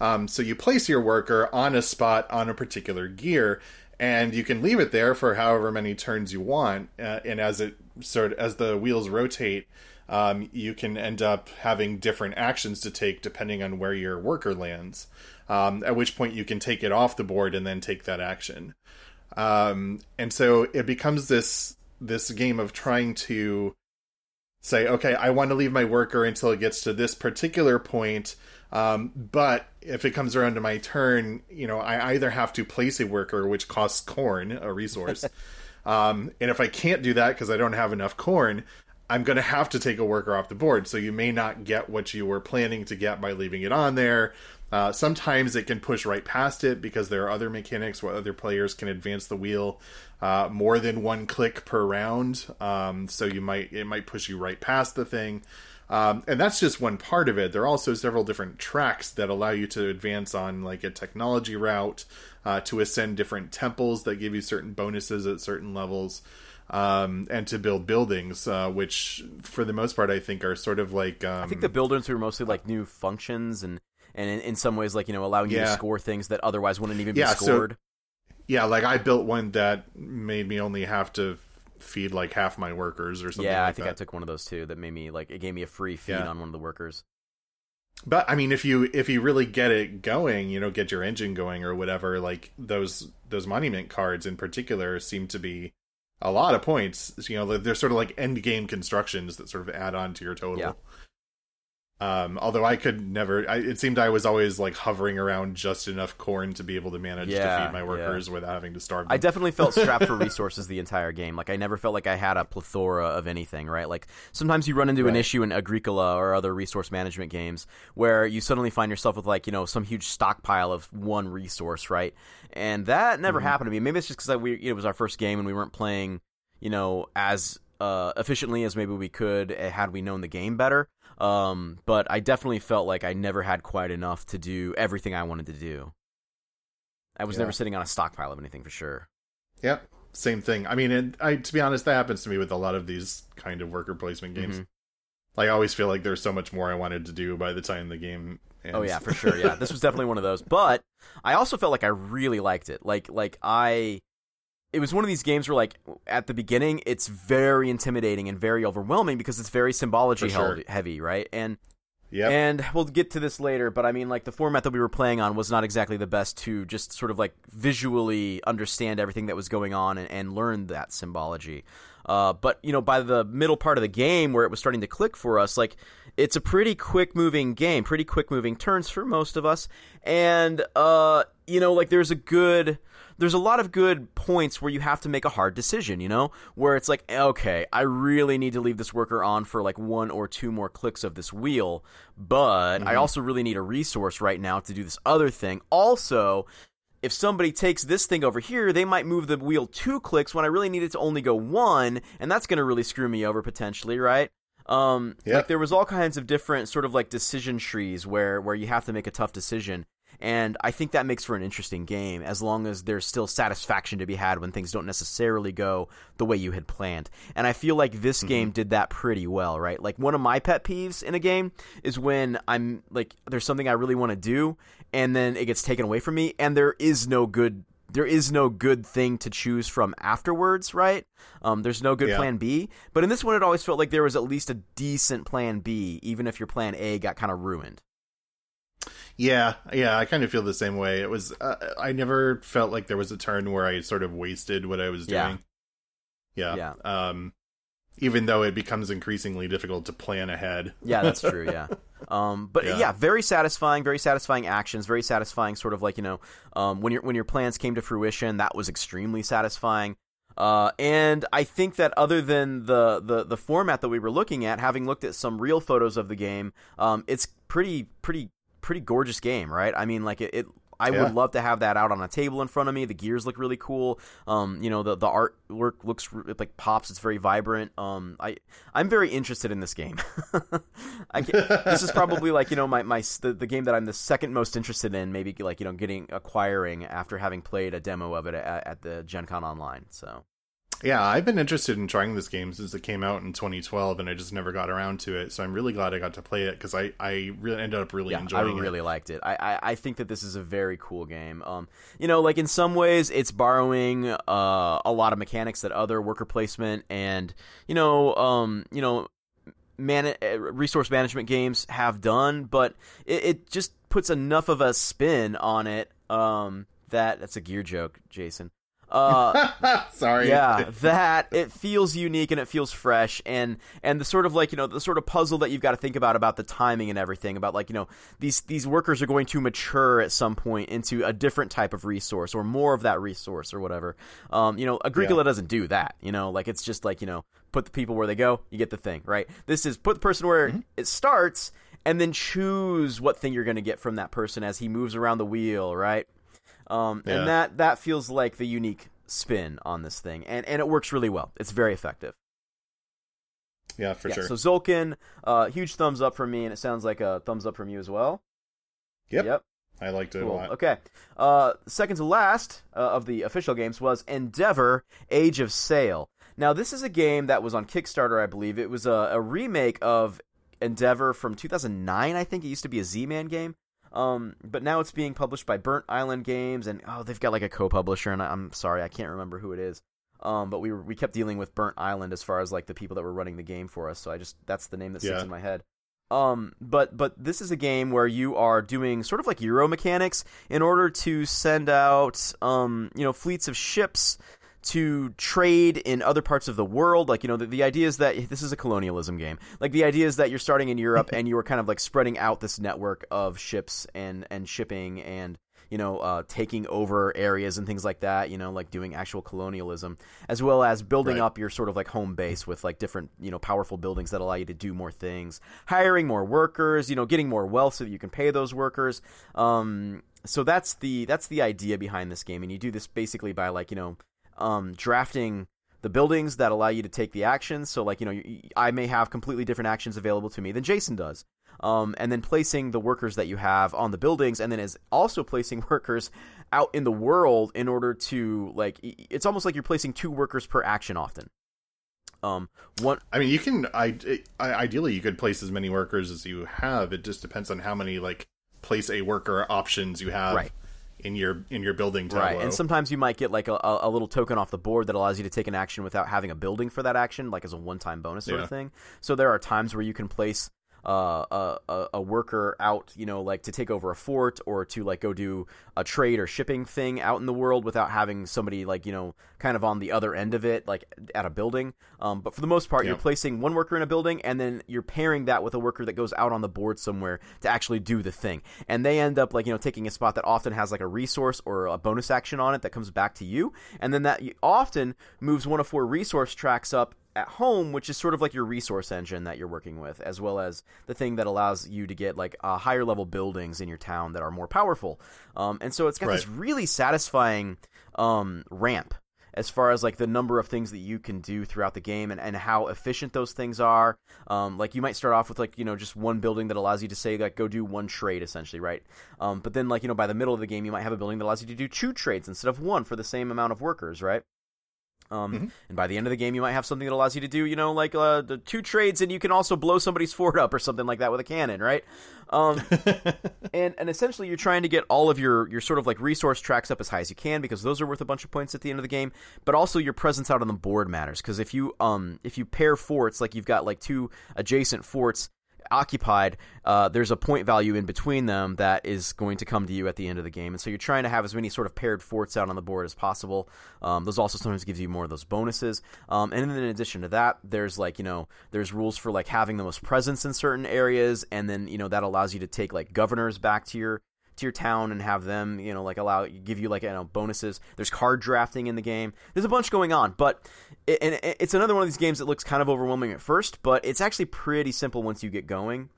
Um, so you place your worker on a spot on a particular gear, and you can leave it there for however many turns you want. Uh, and as it sort of, as the wheels rotate, um, you can end up having different actions to take depending on where your worker lands um, at which point you can take it off the board and then take that action. Um, and so it becomes this this game of trying to say, okay, I want to leave my worker until it gets to this particular point. Um, but if it comes around to my turn, you know, I either have to place a worker, which costs corn, a resource. um, and if I can't do that because I don't have enough corn, I'm going to have to take a worker off the board. So you may not get what you were planning to get by leaving it on there. Uh, sometimes it can push right past it because there are other mechanics where other players can advance the wheel uh, more than one click per round. Um, so you might it might push you right past the thing. Um, and that's just one part of it. There are also several different tracks that allow you to advance on like a technology route, uh, to ascend different temples that give you certain bonuses at certain levels, um, and to build buildings, uh, which for the most part I think are sort of like um, I think the buildings are mostly like new functions and and in, in some ways like you know allowing you to score things that otherwise wouldn't even yeah, be scored. So, yeah, like I built one that made me only have to feed like half my workers or something. Yeah, like I think that. I took one of those too. That made me like it gave me a free feed yeah. on one of the workers. But I mean, if you if you really get it going, you know, get your engine going or whatever, like those those monument cards in particular seem to be a lot of points. You know, they're sort of like end game constructions that sort of add on to your total. Yeah. Um, although I could never, I, it seemed I was always like hovering around just enough corn to be able to manage yeah, to feed my workers yeah. without having to starve. Them. I definitely felt strapped for resources the entire game. Like I never felt like I had a plethora of anything. Right? Like sometimes you run into right. an issue in Agricola or other resource management games where you suddenly find yourself with like you know some huge stockpile of one resource, right? And that never mm-hmm. happened to me. Maybe it's just because we it was our first game and we weren't playing you know as uh, efficiently as maybe we could eh, had we known the game better. Um, but I definitely felt like I never had quite enough to do everything I wanted to do. I was Yeah. never sitting on a stockpile of anything for sure. Yep, same thing. I mean, and I to be honest, that happens to me with a lot of these kind of worker placement games. Mhm. Like I always feel like there's so much more I wanted to do by the time the game. Ends. Oh yeah, for sure. Yeah, this was definitely one of those. But I also felt like I really liked it. Like like I, it was one of these games where like at the beginning it's very intimidating and very overwhelming because it's very symbology sure. heavy, right? And yeah and we'll get to this later, but I mean, like the format that we were playing on was not exactly the best to just sort of like visually understand everything that was going on and, and learn that symbology. Uh, but you know, by the middle part of the game where it was starting to click for us, like it's a pretty quick moving game, pretty quick moving turns for most of us, and uh, you know, like there's a good there's a lot of good points where you have to make a hard decision, you know, where it's like, okay, I really need to leave this worker on for like one or two more clicks of this wheel, but I also really need a resource right now to do this other thing. Also, if somebody takes this thing over here, they might move the wheel two clicks when I really need it to only go one, and that's going to really screw me over potentially, right? Um, Yeah. like there was all kinds of different sort of like decision trees where where you have to make a tough decision, and I think that makes for an interesting game as long as there's still satisfaction to be had when things don't necessarily go the way you had planned. And I feel like this game did that pretty well, right? Like one of my pet peeves in a game is when I'm like there's something I really want to do and then it gets taken away from me and there is no good there is no good thing to choose from afterwards, right? Um, there's no good Yeah. plan B. But in this one, it always felt like there was at least a decent plan B, even if your plan A got kind of ruined. Yeah, yeah, I kind of feel the same way. It was uh, I never felt like there was a turn where I sort of wasted what I was Yeah. doing. Yeah. Yeah. Um even though it becomes increasingly difficult to plan ahead. Yeah, that's true. Yeah. Um, but yeah. Yeah. very satisfying, very satisfying actions, very satisfying. Sort of like you know, um, when your when your plans came to fruition, that was extremely satisfying. Uh, and I think that other than the, the the format that we were looking at, having looked at some real photos of the game, um, it's pretty pretty pretty gorgeous game, right? I mean, like it. it I Yeah. would love to have that out on a table in front of me. The gears look really cool. Um, you know, the the artwork looks it like pops. It's very vibrant. Um, I I'm very interested in this game. I this is probably like you know my my the, the game that I'm the second most interested in. Maybe like you know getting acquiring after having played a demo of it at, at the Gen Con Online. So Yeah, I've been interested in trying this game since it came out in 2012 and I just never got around to it. So I'm really glad I got to play it cuz I I really ended up really yeah, I really it. liked it. I, I I think that this is a very cool game. Um, you know, like in some ways, it's borrowing uh a lot of mechanics that other worker placement and you know um you know man uh, resource management games have done, but it, it just puts enough of a spin on it. Um, that that's a gear joke, Jason. Uh, Sorry. yeah, that it feels unique and it feels fresh, and and the sort of like you know the sort of puzzle that you've got to think about about the timing and everything about like you know these these workers are going to mature at some point into a different type of resource or more of that resource or whatever. Um, you know, Agricola doesn't do that. You know, like it's just like you know put the people where they go, you get the thing right. This is put the person where it starts, and then choose what thing you're going to get from that person as he moves around the wheel, right? Um, Yeah. and that that feels like the unique spin on this thing, and and it works really well. It's very effective. Yeah, for yeah, sure. So Tzolk'in, uh, huge thumbs up from me, and it sounds like a thumbs up from you as well. Yep. Yep. I liked it Cool. a lot. Okay. Uh, second to last uh, of the official games was Endeavor: Age of Sail. Now, this is a game that was on Kickstarter, I believe. It was a, a remake of Endeavor from 2009. I think it used to be a Z-Man game. Um, but now it's being published by Burnt Island Games, and oh, they've got like a co-publisher, and I- I'm sorry, I can't remember who it is. Um, but we were, we kept dealing with Burnt Island as far as like the people that were running the game for us, so I just that's the name that sticks Yeah. in my head. Um, but but this is a game where you are doing sort of like Euro mechanics in order to send out um, you know fleets of ships to trade in other parts of the world. Like you know the, the idea is that this is a colonialism game. Like the idea is that you're starting in Europe and you are kind of like spreading out this network of ships and and shipping and you know uh, taking over areas and things like that. You know like doing actual colonialism as well as building Right. up your sort of like home base with like different you know powerful buildings that allow you to do more things, hiring more workers, you know getting more wealth so that you can pay those workers. Um, so that's the that's the idea behind this game, and you do this basically by like you know um, drafting the buildings that allow you to take the actions. So like you know, I may have completely different actions available to me than Jason does. Um, and then placing the workers that you have on the buildings, and then is also placing workers out in the world in order to like it's almost like you're placing two workers per action often. Um, one. I mean, you can. I, I ideally you could place as many workers as you have. It just depends on how many like place a worker options you have. Right in your in your building tableau. Right, and sometimes you might get like a, a little token off the board that allows you to take an action without having a building for that action, like as a one-time bonus sort yeah. of thing. So there are times where you can place uh, a, a worker out, you know, like to take over a fort or to like go do a trade or shipping thing out in the world without having somebody like you know kind of on the other end of it, like at a building. Um, but for the most part, yeah. you're placing one worker in a building and then you're pairing that with a worker that goes out on the board somewhere to actually do the thing, and they end up like you know taking a spot that often has like a resource or a bonus action on it that comes back to you, and then that often moves one of four resource tracks up at home, which is sort of like your resource engine that you're working with, as well as the thing that allows you to get like uh, higher level buildings in your town that are more powerful. Um, and so it's got right. this really satisfying um, ramp as far as like the number of things that you can do throughout the game and, and how efficient those things are. Um, like you might start off with like you know just one building that allows you to say like go do one trade essentially, right? Um, but then like you know by the middle of the game you might have a building that allows you to do two trades instead of one for the same amount of workers, right? Um, mm-hmm. And by the end of the game, you might have something that allows you to do, you know, like uh, the two trades, and you can also blow somebody's fort up or something like that with a cannon, right? Um, and and essentially, you're trying to get all of your your sort of like resource tracks up as high as you can because those are worth a bunch of points at the end of the game. But also, your presence out on the board matters because if you um if you pair forts, like you've got like two adjacent forts occupied, uh, there's a point value in between them that is going to come to you at the end of the game. And so you're trying to have as many sort of paired forts out on the board as possible. Um, those also sometimes gives you more of those bonuses. Um, and then in addition to that, there's like, you know, there's rules for like having the most presence in certain areas. And then, you know, that allows you to take like governors back to your to your town and have them, you know, like allow give you like you know bonuses. There's card drafting in the game. There's a bunch going on, but it, and it's another one of these games that looks kind of overwhelming at first, but it's actually pretty simple once you get going.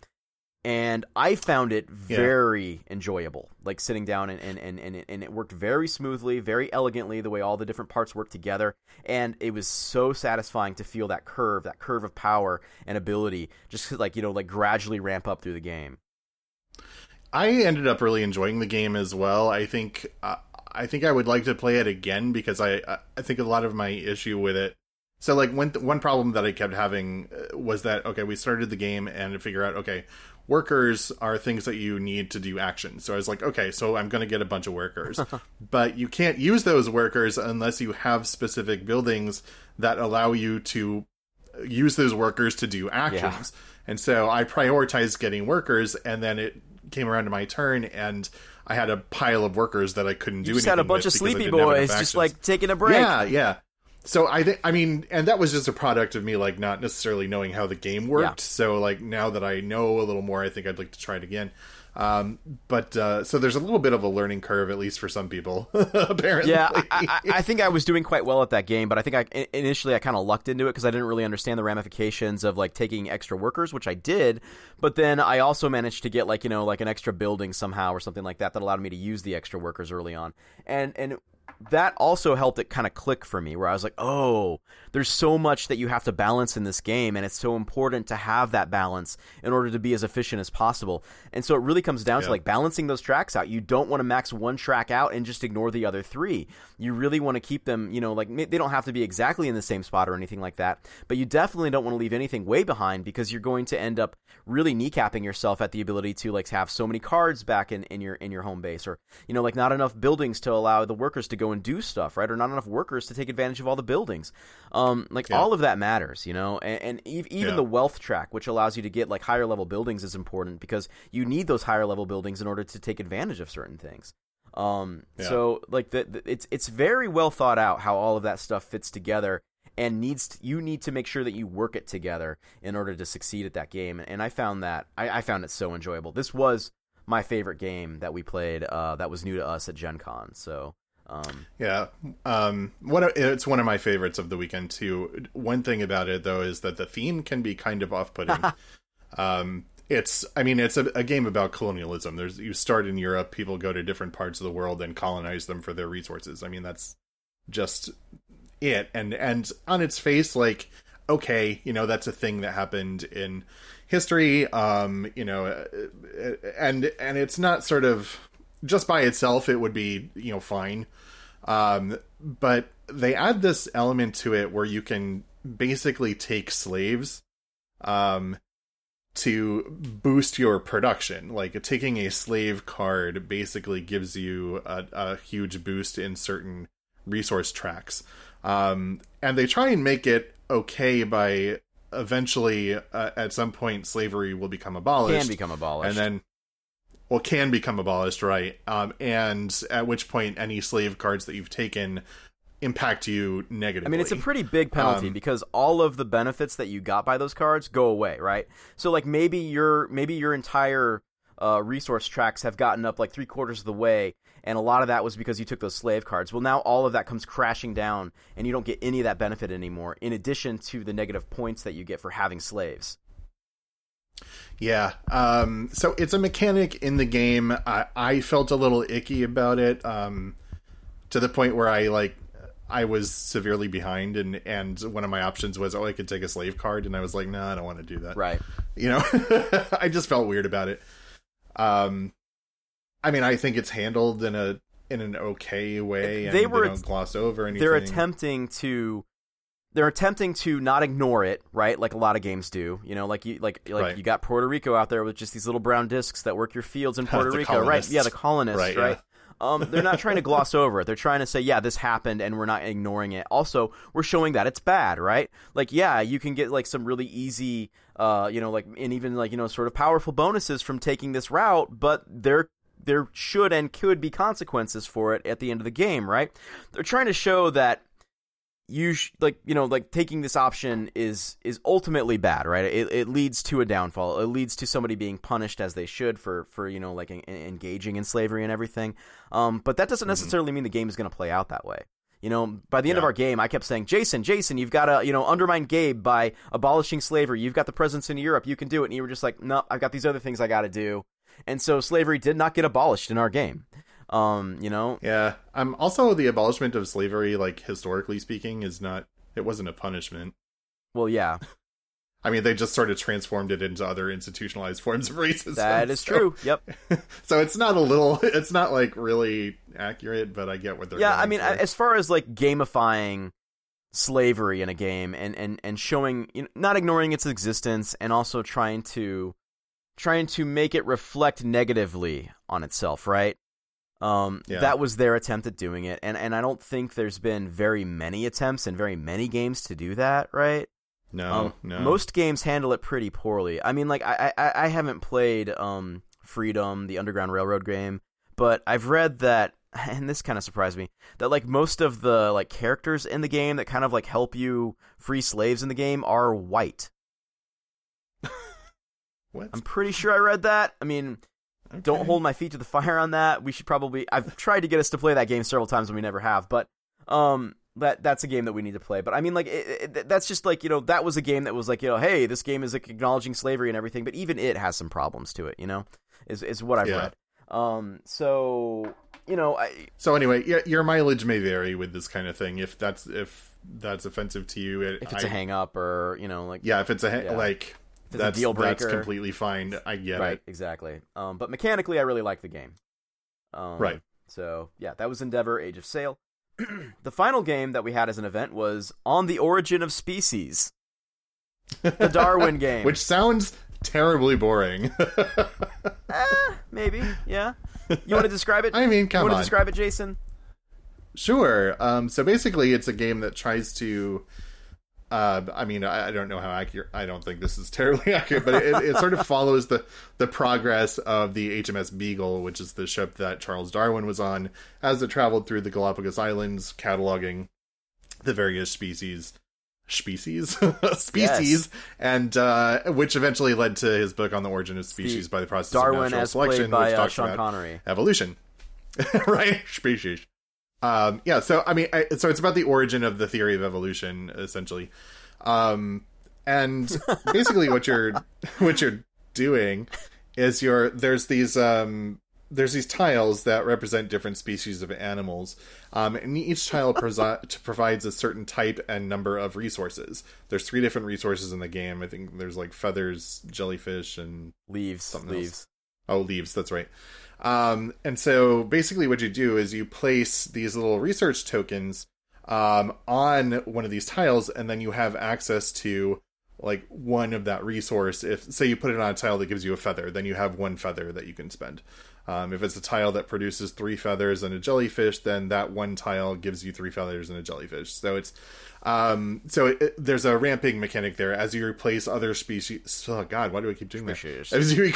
And I found it very yeah. enjoyable, like sitting down and, and, and, and, it, and it worked very smoothly, very elegantly, the way all the different parts work together. And it was so satisfying to feel that curve, that curve of power and ability, just like, you know, like gradually ramp up through the game. I ended up really enjoying the game as well. I think uh, I think I would like to play it again because I I think a lot of my issue with it. So like one one problem that I kept having uh, was that okay we started the game and to figure out okay workers are things that you need to do action. So I was like okay so I'm going to get a bunch of workers, but you can't use those workers unless you have specific buildings that allow you to use those workers to do actions. Yeah. And so I prioritized getting workers, and then it came around to my turn and I had a pile of workers that I couldn't do. You just had a bunch of sleepy boys just like taking a break. Yeah, yeah. So I think I mean, and that was just a product of me like not necessarily knowing how the game worked. Yeah. So like now that I know a little more, I think I'd like to try it again. Um, but uh, so there's a little bit of a learning curve, at least for some people, apparently. Yeah, I, I, I, think I was doing quite well at that game, but I think I initially I kind of lucked into it because I didn't really understand the ramifications of like taking extra workers, which I did. But then I also managed to get like you know like an extra building somehow or something like that that allowed me to use the extra workers early on. And and that also helped it kind of click for me where I was like, oh, there's so much that you have to balance in this game, and it's so important to have that balance in order to be as efficient as possible. And so it really comes down yeah. to like balancing those tracks out. You don't want to max one track out and just ignore the other three. You really want to keep them, you know, like they don't have to be exactly in the same spot or anything like that, but you definitely don't want to leave anything way behind because you're going to end up really kneecapping yourself at the ability to like have so many cards back in, in your in your home base or you know like not enough buildings to allow the workers to go and do stuff, right? Or not enough workers to take advantage of all the buildings. Um, like yeah. all of that matters, you know. And, and even yeah. the wealth track, which allows you to get like higher level buildings, is important because you need those higher level buildings in order to take advantage of certain things. Um, yeah. so like the, the, it's it's very well thought out how all of that stuff fits together and needs to, you need to make sure that you work it together in order to succeed at that game. And I found that I, I found it so enjoyable. This was my favorite game that we played uh, that was new to us at Gen Con. So um, yeah, um, one it's one of my favorites of the weekend too. One thing about it though is that the theme can be kind of off-putting. um, it's, I mean, it's a, a, game about colonialism. There's you start in Europe, people go to different parts of the world and colonize them for their resources. I mean, that's just it and and on its face like okay you know that's a thing that happened in history um you know uh, and and it's not sort of just by itself it would be you know fine. Um but they add this element to it where you can basically take slaves um to boost your production. Like taking a slave card basically gives you a, a huge boost in certain resource tracks. Um and they try and make it okay by eventually uh, at some point slavery will become abolished. Can become abolished. and then well can become abolished right um and at which point any slave cards that you've taken impact you negatively I mean, it's a pretty big penalty Um, because all of the benefits that you got by those cards go away, right? So, like, maybe your maybe your entire uh, resource tracks have gotten up like three quarters of the way, and a lot of that was because you took those slave cards. Well, now all of that comes crashing down, and you don't get any of that benefit anymore. In addition to the negative points that you get for having slaves. Yeah. Um, so it's a mechanic in the game. I, I felt a little icky about it um, to the point where I like I was severely behind, and and one of my options was oh I could take a slave card, and I was like no I don't want to do that. Right. You know, I just felt weird about it. Um, I mean I think it's handled in a in an okay way, and They they, were- don't gloss over anything. they're attempting to they're attempting to not ignore it, right? Like a lot of games do. You know, like you like like Right. you got Puerto Rico out there with just these little brown discs that work your fields in Puerto Rico, right? Yeah, the colonists, Right, right? yeah. Um, they're not trying to gloss over it. They're trying to say, yeah, this happened, and we're not ignoring it. Also, we're showing that it's bad, right? Like, yeah, you can get like some really easy, uh, you know, like and even like you know, sort of powerful bonuses from taking this route, but there there should and could be consequences for it at the end of the game, right? They're trying to show that you sh- like you know like taking this option is is ultimately bad right? It, it leads to a downfall. It leads to somebody being punished as they should for for you know like en- engaging in slavery and everything. Um but that doesn't necessarily mean the game is going to play out that way. You know by the end of our game i kept saying jason jason you've got to you know undermine gabe by abolishing slavery. You've got the presence in europe. You can do it. And you were just like no i've got these other things i got to do. And so slavery did not get abolished in our game um you know Yeah. Um. Also, the abolishment of slavery, like historically speaking, is not. It wasn't a punishment. well yeah I mean, they just sort of transformed it into other institutionalized forms of racism. that is so- true yep So it's not a little. It's not like really accurate, but I get what they're. yeah i mean for. as far as like gamifying slavery in a game and and and showing you know, not ignoring its existence and also trying to trying to make it reflect negatively on itself right um Yeah. that was their attempt at doing it and and i don't think there's been very many attempts in very many games to do that right no, um, no. Most games handle it pretty poorly. I mean, like I, I I haven't played um Freedom, the Underground Railroad game, but I've read that, and this kind of surprised me, that like most of the like characters in the game that kind of like help you free slaves in the game are white. what? I'm pretty sure I read that. I mean, don't hold my feet to the fire on that. We should probably. I've tried to get us to play that game several times and we never have, but um. That that's a game that we need to play, but I mean, like it, it, that's just like you know that was a game that was like you know, hey, this game is like acknowledging slavery and everything, but even it has some problems to it, you know, is is what I've Yeah. read. Um, so you know, I So anyway, yeah, your mileage may vary with this kind of thing. If that's if that's offensive to you, it, if it's a a hang up or you know, like yeah, if it's a ha- Yeah. like a that's deal that's completely fine. I get right, it. exactly. Um, but mechanically, I really like the game. Um, Right. So yeah, that was Endeavor: Age of Sail. the final game that we had as an event was On the Origin of Species, the Darwin game. Which sounds terribly boring. eh, maybe, yeah. You want to describe it? I mean, you come to on. describe it, Jason? Sure. Um, so basically, it's a game that tries to. Uh, I mean, I, I don't know how accurate. I don't think this is terribly accurate, but it, it sort of follows the the progress of the HMS Beagle, which is the ship that Charles Darwin was on as it traveled through the Galapagos Islands, cataloging the various species, species, species, and uh, which eventually led to his book on the origin of species The by the process Darwin, of natural selection, by which uh, talks Sean about Connery. evolution right species um yeah so i mean I, so it's about the origin of the theory of evolution essentially um and basically what you're what you're doing is you're there's these um there's these tiles that represent different species of animals, um, and each tile presi- provides a certain type and number of resources. There's three different resources in the game. I think there's like feathers, jellyfish, and leaves. Something leaves. else. Oh, leaves. That's right. Um, and so basically, what you do is you place these little research tokens um, on one of these tiles, and then you have access to like one of that resource. If say you put it on a tile that gives you a feather, then you have one feather that you can spend. Um, if it's a tile that produces three feathers and a jellyfish, then that one tile gives you three feathers and a jellyfish. So it's um, so it, there's a ramping mechanic there as you replace other species. Oh God, why do I keep doing that? As you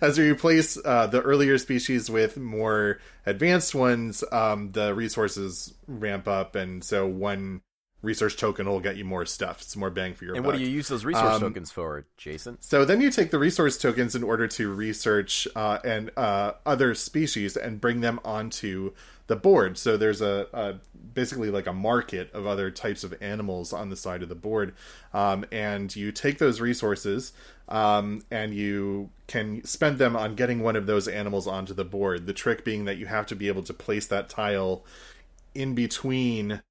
as you replace uh, the earlier species with more advanced ones, um, the resources ramp up, and so one research token will get you more stuff. It's more bang for your And buck. what do you use those resource Um, tokens for, Jason? So then you take the resource tokens in order to research uh, and uh, other species and bring them onto the board. So there's a, a basically like a market of other types of animals on the side of the board, um, and you take those resources um, and you can spend them on getting one of those animals onto the board. The trick being that you have to be able to place that tile in between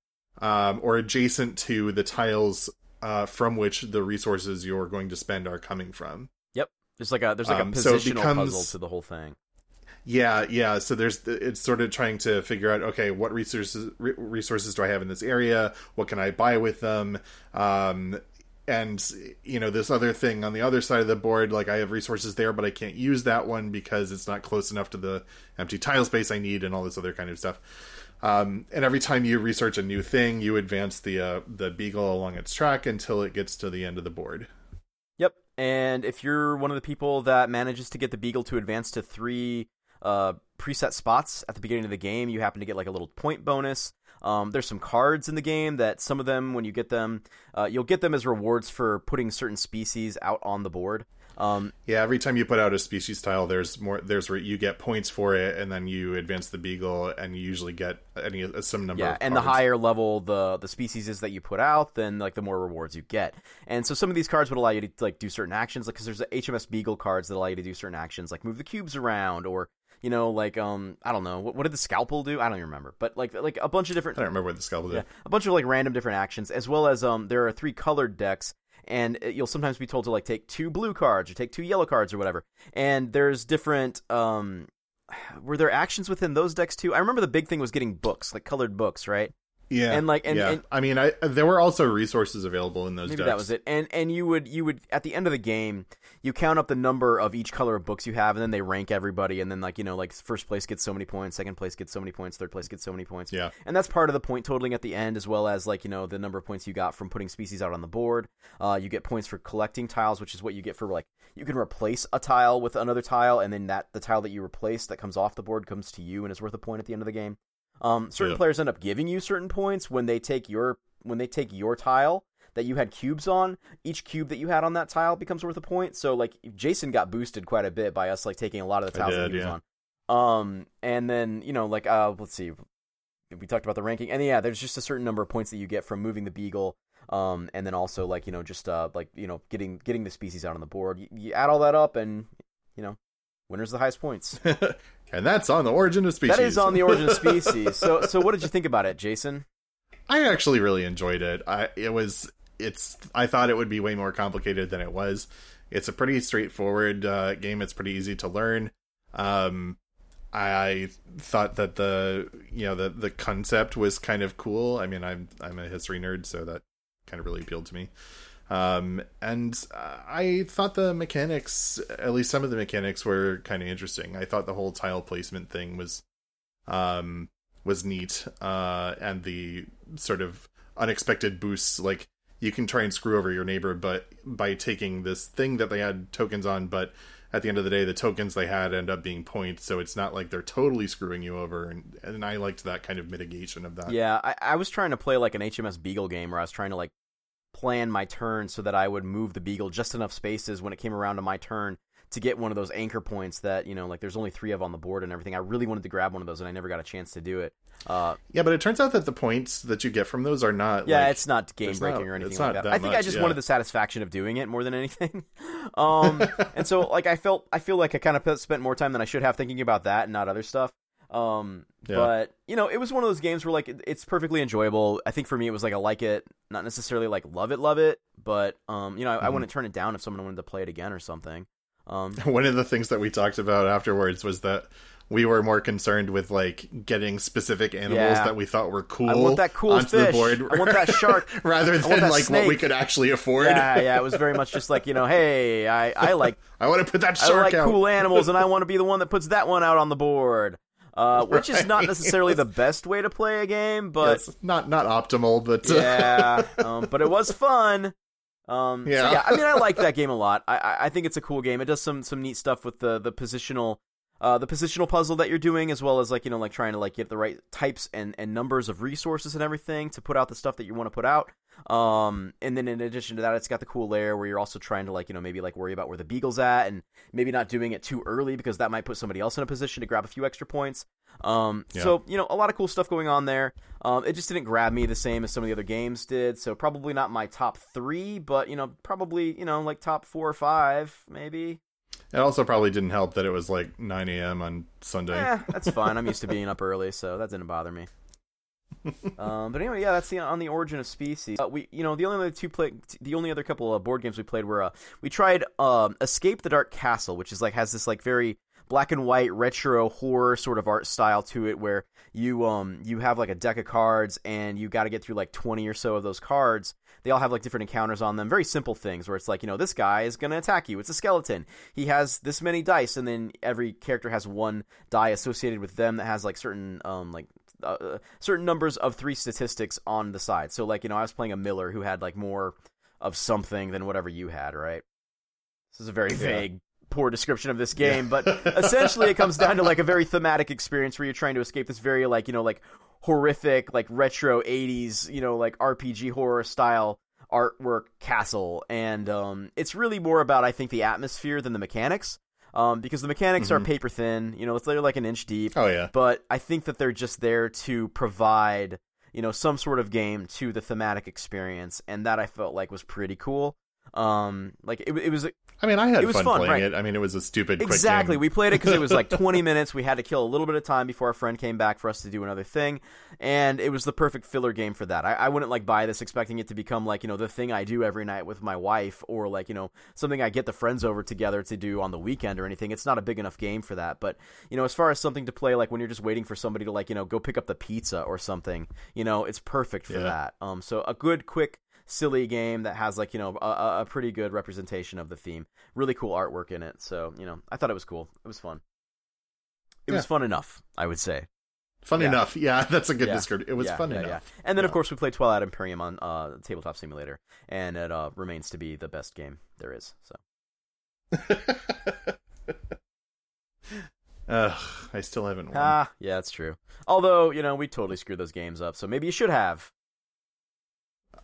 um, or adjacent to the tiles uh, from which the resources you're going to spend are coming from. Yep. There's like a there's like a Um, so it positional becomes- puzzle to the whole thing. Yeah, yeah. So there's it's sort of trying to figure out okay, what resources re- resources do I have in this area? What can I buy with them? Um, and you know this other thing on the other side of the board, like I have resources there, but I can't use that one because it's not close enough to the empty tile space I need, and all this other kind of stuff. Um, and every time you research a new thing, you advance the uh, the beagle along its track until it gets to the end of the board. Yep. And if you're one of the people that manages to get the beagle to advance to three uh, preset spots at the beginning of the game, you happen to get like a little point bonus. Um, there's some cards in the game that some of them, when you get them, uh, you'll get them as rewards for putting certain species out on the board. Um, Yeah, every time you put out a species tile, there's more. There's where you get points for it, and then you advance the beagle, and you usually get any some number. yeah, of and the higher level the the species is that you put out, then like the more rewards you get. And so some of these cards would allow you to like do certain actions, like because there's the HMS Beagle cards that allow you to do certain actions, like move the cubes around, or you know, like um, I don't know, what, what did the scalpel do? I don't even remember, but like like a bunch of different I don't remember what the scalpel did. yeah, a bunch of like random different actions, as well as um, there are three colored decks, and uh, you'll sometimes be told to like take two blue cards or take two yellow cards or whatever. And there's different um, were there actions within those decks too? I remember the big thing was getting books, like colored books, right? Yeah, And, like, and- yeah. and- I mean, I there were also resources available in those. Maybe decks. that was it. And and you would you would at the end of the game, you count up the number of each color of books you have, and then they rank everybody, and then like you know like first place gets so many points, second place gets so many points, third place gets so many points. Yeah. and that's part of the point totaling at the end, as well as like you know the number of points you got from putting species out on the board. Uh, you get points for collecting tiles, which is what you get for like you can replace a tile with another tile, and then that the tile that you replace that comes off the board comes to you and is worth a point at the end of the game. Um, certain Yeah. players end up giving you certain points when they take your when they take your tile that you had cubes on. Each cube that you had on that tile becomes worth a point. So like Jason got boosted quite a bit by us like taking a lot of the tiles that did, he was on. Um, and then you know like uh, let's see, we talked about the ranking, and yeah, there's just a certain number of points that you get from moving the beagle. Um, and then also like you know just uh like you know getting getting the species out on the board. You, you add all that up, and you know, winner's the highest points. and that's on the origin of species. That is on the origin of species. So, so what did you think about it, Jason? I actually really enjoyed it. I it was it's I thought it would be way more complicated than it was. It's a pretty straightforward uh, game. It's pretty easy to learn. Um, I thought that the you know the the concept was kind of cool. I mean, I'm I'm a history nerd, so that kind of really appealed to me. Um, and I thought the mechanics, at least some of the mechanics, were kind of interesting. I thought the whole tile placement thing was um was neat uh and the sort of unexpected boosts like you can try and screw over your neighbor but by taking this thing that they had tokens on but at the end of the day the tokens they had end up being points so it's not like they're totally screwing you over and and I liked that kind of mitigation of that Yeah, I, I was trying to play like an HMS Beagle game where I was trying to like plan my turn so that I would move the beagle just enough spaces when it came around to my turn to get one of those anchor points that you know like there's only three of on the board and everything. I really wanted to grab one of those and I never got a chance to do it. Uh, yeah, but it turns out that the points that you get from those are not. yeah, like, it's not game breaking or anything like that. that I think I just yeah. wanted the satisfaction of doing it more than anything. um, and so like I felt I feel like I kind of spent more time than I should have thinking about that and not other stuff. Um, Yeah. but you know, it was one of those games where like it- it's perfectly enjoyable. I think for me it was like I like it, not necessarily like love it, love it, but um, you know, I, I Mhm. wouldn't turn it down if someone wanted to play it again or something. Um, One of the things that we talked about afterwards was that we were more concerned with like getting specific animals Yeah. that we thought were cool. I want that cool onto fish. the board, I want that shark. rather than like what we could actually afford. yeah, yeah, it was very much just like you know, hey, I I like I want to put that shark. I like out. cool animals, and I want to be the one that puts that one out on the board. Uh, which is not necessarily the best way to play a game, but Yes, not not optimal, but uh, yeah, um, but it was fun. Um, yeah. Yeah. yeah, I mean, I like that game a lot. I, I I think it's a cool game. It does some some neat stuff with the the positional. Uh, the positional puzzle that you're doing, as well as like you know, like trying to like get the right types and, and numbers of resources and everything to put out the stuff that you want to put out. Um, and then in addition to that, it's got the cool layer where you're also trying to like you know maybe like worry about where the beagle's at and maybe not doing it too early because that might put somebody else in a position to grab a few extra points. Um, Yeah. so you know a lot of cool stuff going on there. Um, it just didn't grab me the same as some of the other games did. So probably not my top three, but you know probably you know like top four or five maybe. it also probably didn't help that it was like 9 a.m. on Sunday. Yeah, that's fine. I'm used to being up early, so that didn't bother me. um, but anyway, yeah, that's the on the origin of species. Uh, we, you know, the only other two play, the only other couple of board games we played were uh, we tried um, Escape the Dark Castle, which is like has this like very black and white retro horror sort of art style to it, where you um you have like a deck of cards and you got to get through like 20 or so of those cards. They all have like different encounters on them, very simple things where it's like you know this guy is gonna attack you. It's a skeleton. He has this many dice, and then every character has one die associated with them that has like certain um like uh, certain numbers of three statistics on the side. So like you know, I was playing a Miller who had like more of something than whatever you had, right? This is a very Yeah. vague, poor description of this game, but essentially it comes down to like a very thematic experience where you're trying to escape this very like you know like horrific like retro 80s you know like RPG horror style artwork castle and um it's really more about I think the atmosphere than the mechanics um because the mechanics are Mhm. paper thin you know it's literally like an inch deep Oh yeah. but I think that they're just there to provide, you know, some sort of game to the thematic experience, and that I felt like was pretty cool. Um, like it, it was I mean, I had It was fun, fun, playing right. it. I mean, it was a stupid quick exactly. We played it because it was like 20 minutes. We had to kill a little bit of time before our friend came back for us to do another thing, and it was the perfect filler game for that. I, I wouldn't like buy this expecting it to become like you know the thing I do every night with my wife, or like you know something I get the friends over together to do on the weekend or anything. It's not a big enough game for that. But you know, as far as something to play, like when you're just waiting for somebody to like you know go pick up the pizza or something, you know, it's perfect for Yeah. that. Um, so a good quick silly game that has like you know a- a, pretty good representation of the theme really cool artwork in it so you know i thought it was cool it was fun it was fun enough i would say Fun Yeah. enough. Yeah, that's a good Yeah. description. It was Yeah, fun yeah, enough. yeah. and then of course we played twilight imperium on uh tabletop simulator and it uh remains to be the best game there is so Ugh, I still haven't won. ah yeah that's true although you know we totally screwed those games up so maybe you should have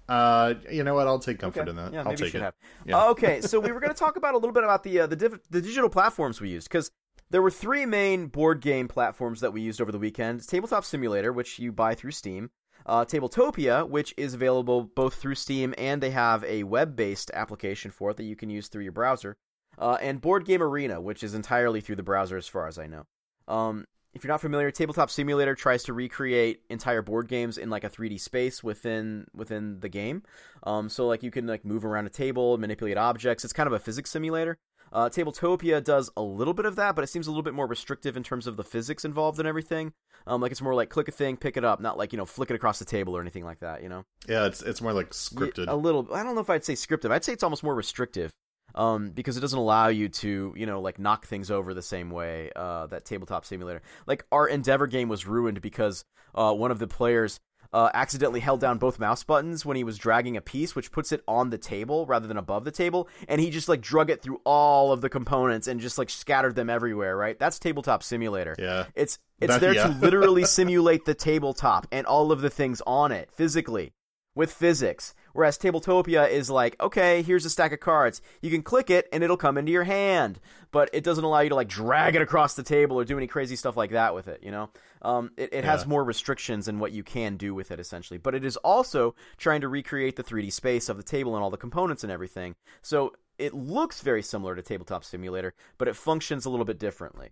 Uh, you know what? I'll take comfort Okay. in that. Yeah, I'll take should it. have. Yeah. Okay, so we were going to talk about a little bit about the uh, the div- the digital platforms we used because there were three main board game platforms that we used over the weekend: Tabletop Simulator, which you buy through Steam. Uh, Tabletopia, which is available both through Steam and they have a web-based application for it that you can use through your browser. Uh, and Board Game Arena, which is entirely through the browser, as far as I know. Um, if you're not familiar, Tabletop Simulator tries to recreate entire board games in like a 3D space within within the game. Um, so like you can like move around a table, manipulate objects. It's kind of a physics simulator. Uh, Tabletopia does a little bit of that, but it seems a little bit more restrictive in terms of the physics involved and everything. Um, like it's more like click a thing, pick it up, not like you know flick it across the table or anything like that. You know. Yeah, it's it's more like scripted. a little. I don't know if I'd say scripted. I'd say it's almost more restrictive. Um, because it doesn't allow you to, you know, like knock things over the same way uh, that tabletop simulator. Like our Endeavor game was ruined because uh, one of the players uh, accidentally held down both mouse buttons when he was dragging a piece, which puts it on the table rather than above the table, and he just like drug it through all of the components and just like scattered them everywhere. Right? That's tabletop simulator. yeah. It's it's That- there yeah. to literally simulate the tabletop and all of the things on it physically with physics Whereas Tabletopia is like, okay, here's a stack of cards. You can click it and it'll come into your hand, but it doesn't allow you to like drag it across the table or do any crazy stuff like that with it. You know, um, it, it has more restrictions in what you can do with it essentially. But it is also trying to recreate the 3D space of the table and all the components and everything. So it looks very similar to Tabletop Simulator, but it functions a little bit differently.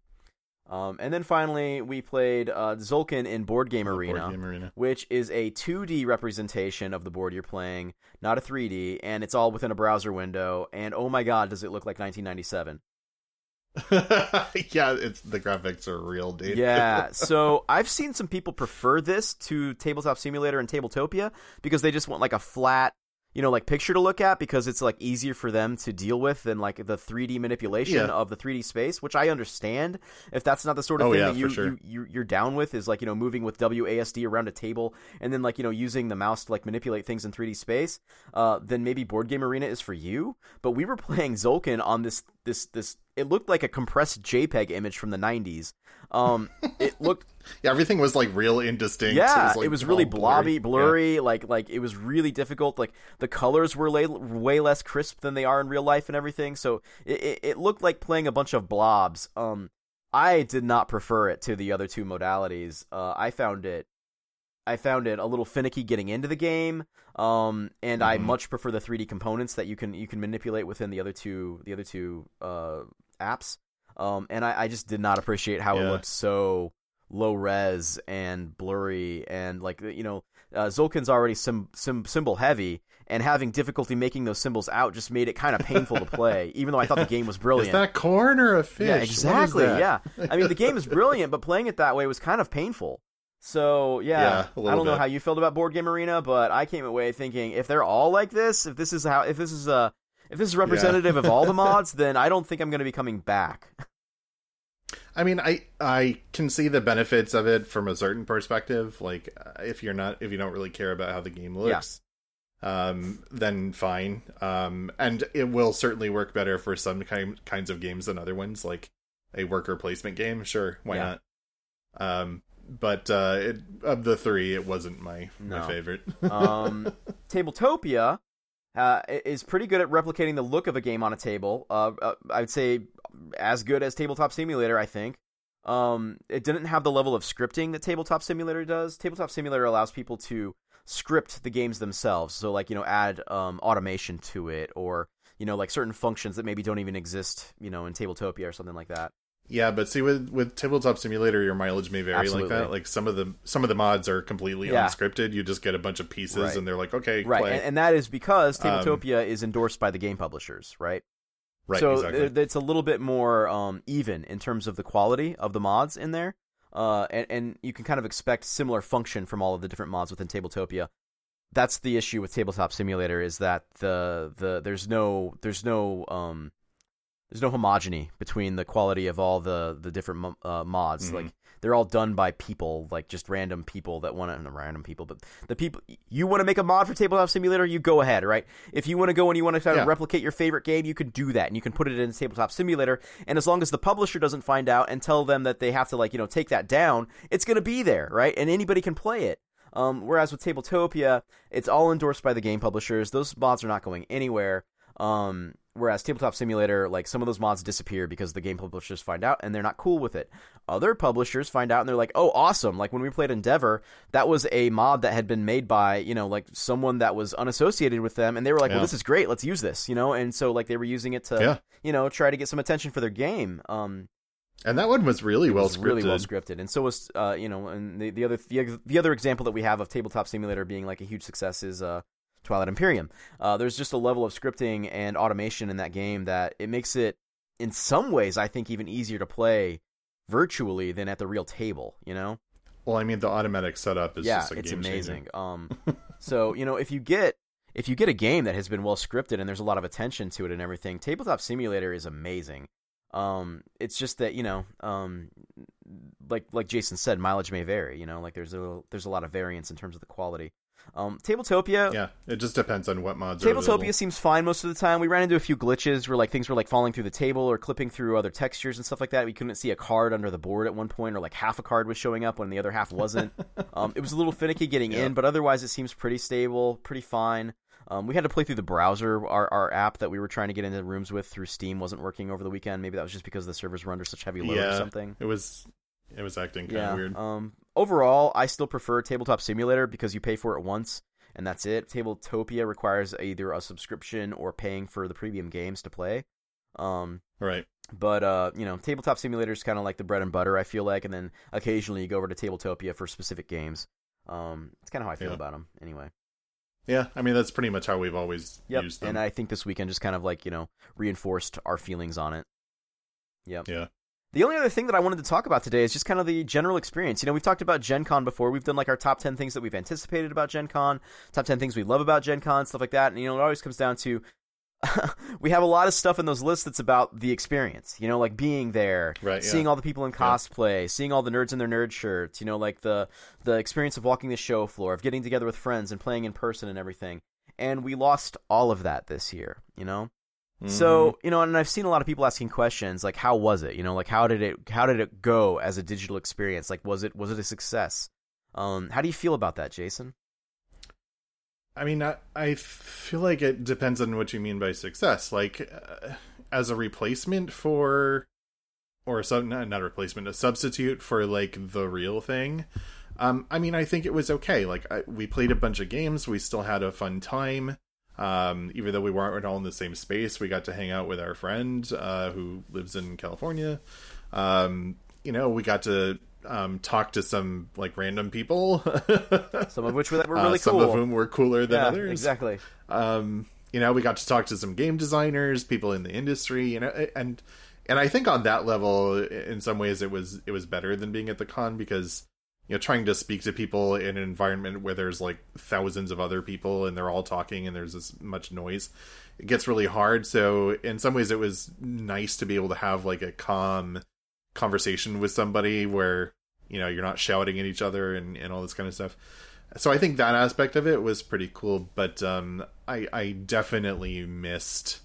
Um, and then finally, we played uh, Tzolk'in in Board Game Arena Board Game Arena. which is a 2D representation of the board you're playing, not a 3D, and it's all within a browser window. And oh my god, does it look like 1997? yeah, it's the graphics are real, dude. Yeah. So I've seen some people prefer this to Tabletop Simulator and Tabletopia because they just want like a flat, you know, like picture to look at because it's like easier for them to deal with than like the 3D manipulation Yeah. of the 3D space, which I understand. If that's not the sort of Oh, thing yeah, that you, sure. you, you, you're down with, is like you know moving with WASD around a table and then like you know using the mouse to like manipulate things in 3D space, uh, then maybe Board Game Arena is for you. But we were playing Tzolk'in on this this this. It looked like a compressed JPEG image from the 90s. Um, it looked Yeah, everything was like real indistinct. yeah, like, it was really blobby, blurry. blurry. Like like it was really difficult. Like the colors were lay, way less crisp than they are in real life and everything. So it, it, it looked like playing a bunch of blobs. Um, I did not prefer it to the other two modalities. Uh, I found it. I found it a little finicky getting into the game, um, and I Mhm. much prefer the 3D components that you can you can manipulate within the other two the other two uh, apps. Um, and I, I just did not appreciate how it looked so low res and blurry and like you know uh, Tzolk'in's already sim, sim, symbol heavy and having difficulty making those symbols out just made it kind of painful to play even though I thought the game was brilliant. Is that corn or a fish? yeah, exactly. Yeah. I mean the game is brilliant but playing it that way was kind of painful. So, yeah, Yeah, a I don't know how you felt about Board Game Arena, but I came away thinking if they're all like this, if this is how if this is uh if this is representative of all the mods, then I don't think I'm going to be coming back. I mean, I I can see the benefits of it from a certain perspective. Like, uh, if you're not if you don't really care about how the game looks, um, then fine. Um, and it will certainly work better for some kind kinds of games than other ones, like a worker placement game. Sure, why Yeah. not? Um, but uh, it, of the three, it wasn't my No. my favorite. um, Tabletopia uh, is pretty good at replicating the look of a game on a table. Uh, uh, I'd say as good as Tabletop Simulator. I think. Um, it didn't have the level of scripting that Tabletop Simulator does. Tabletop Simulator allows people to script the games themselves. So, like you know, add um, automation to it, or you know, like certain functions that maybe don't even exist, you know, in Tabletopia or something like that. Yeah, but see with with tabletop simulator, your mileage may vary Absolutely. like that. Like some of the some of the mods are completely Yeah. unscripted. You just get a bunch of pieces, Right. and they're like, okay, Right, and, and that is because Um, Tabletopia is endorsed by the game publishers, right? right, so exactly. th- it's a little bit more um, even in terms of the quality of the mods in there, uh, and, and you can kind of expect similar function from all of the different mods within Tabletopia. That's the issue with Tabletop Simulator is that the the there's no there's no um, there's no homogeny between the quality of all the the different uh, mods. Mhm. Like they're all done by people, like just random people that want to random people, but the people you want to make a mod for Tabletop Simulator, you go ahead, right? If you want to go and you want to try Yeah. to replicate your favorite game, you can do that, and you can put it in Tabletop Simulator. And as long as the publisher doesn't find out and tell them that they have to like you know take that down, it's going to be there, right? And anybody can play it. Um, whereas with Tabletopia, it's all endorsed by the game publishers. Those mods are not going anywhere. Um, whereas Tabletop Simulator, like some of those mods disappear because the game publishers find out and they're not cool with it. Other publishers find out and they're like, "Oh, awesome!" Like when we played Endeavor, that was a mod that had been made by you know like someone that was unassociated with them, and they were like, Yeah. "Well, this is great. Let's use this," you know. And so like they were using it to Yeah. you know try to get some attention for their game. Um, and that one was really well was scripted. really well scripted, and so was uh, you know, and the, the other the, the other example that we have of Tabletop Simulator being like a huge success is uh, Twilight Imperium. Uh, there's just a level of scripting and automation in that game that it makes it, in some ways, I think even easier to play virtually than at the real table. You know? Well, I mean, the automatic setup is yeah, it's game amazing. Um, so you know, if you get if you get a game that has been well scripted and there's a lot of attention to it and everything, Tabletop Simulator is amazing. Um, it's just that you know, um, like like Jason said, mileage may vary. You know, like there's a there's a lot of variance in terms of the quality. Um, Tabletopia, Yeah, it just depends on what mods. are. Tabletopia seems fine most of the time. We ran into a few glitches where like things were like falling through the table or clipping through other textures and stuff like that. We couldn't see a card under the board at one point, or like half a card was showing up when the other half wasn't. um, it was a little finicky getting Yeah. in, but otherwise it seems pretty stable, pretty fine. Um, we had to play through the browser. Our our app that we were trying to get into rooms with through Steam wasn't working over the weekend. Maybe that was just because the servers were under such heavy load yeah, or something. It was it was acting kind of weird. Um. Overall, I still prefer Tabletop Simulator because you pay for it once and that's it. Tabletopia requires either a subscription or paying for the premium games to play. Um. Right. But uh, you know, tabletop simulator is kind of like the bread and butter. I feel like, and then occasionally you go over to Tabletopia for specific games. Um, it's kind of how I feel Yeah. about them, anyway. Yeah, I mean that's pretty much how we've always Yep. used them. And I think this weekend just kind of like you know reinforced our feelings on it. Yep. Yeah. The only other thing that I wanted to talk about today is just kind of the general experience. You know, we've talked about Gen Con before. We've done like our top 10 things that we've anticipated about Gen Con, top 10 things we love about Gen Con, stuff like that. And, you know, it always comes down to we have a lot of stuff in those lists that's about the experience, you know, like being there, Right, yeah. seeing all the people in cosplay, seeing all the nerds in their nerd shirts, you know, like the the experience of walking the show floor, of getting together with friends and playing in person and everything. And we lost all of that this year, you know? Mm-hmm. So you know, and I've seen a lot of people asking questions like, "How was it? You know, like how did it how did it go as a digital experience? Like, was it was it a success? Um, how do you feel about that, Jason? I mean, I, I feel like it depends on what you mean by success. Like, uh, as a replacement for, or a sub, not, not a replacement, a substitute for like the real thing. Um, I mean, I think it was okay. Like, I, we played a bunch of games. We still had a fun time. Um, even though we weren't all in the same space, we got to hang out with our friend uh, who lives in California. Um, you know, we got to um, talk to some like random people. Some of which were, were Uh, really some cool. of whom were cooler than yeah, others. exactly. Um, you know, we got to talk to some game designers, people in the industry, you know, and and I think on that level, in some ways, it was it was better than being at the con because you know trying to speak to people in an environment where there's like thousands of other people and they're all talking and there's this much noise, it gets really hard. So in some ways, it was nice to be able to have like a calm conversation with somebody where you know you're not shouting at each other and, and all this kind of stuff so i think that aspect of it was pretty cool but um i i definitely missed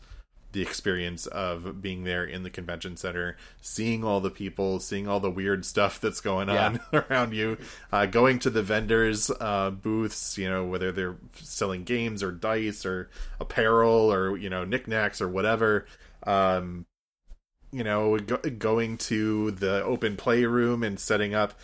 the experience of being there in the convention center seeing all the people seeing all the weird stuff that's going on around you uh, going to the vendors uh, booths you know whether they're selling games or dice or apparel or you know knickknacks or whatever um you know, go, going to the open playroom and setting up,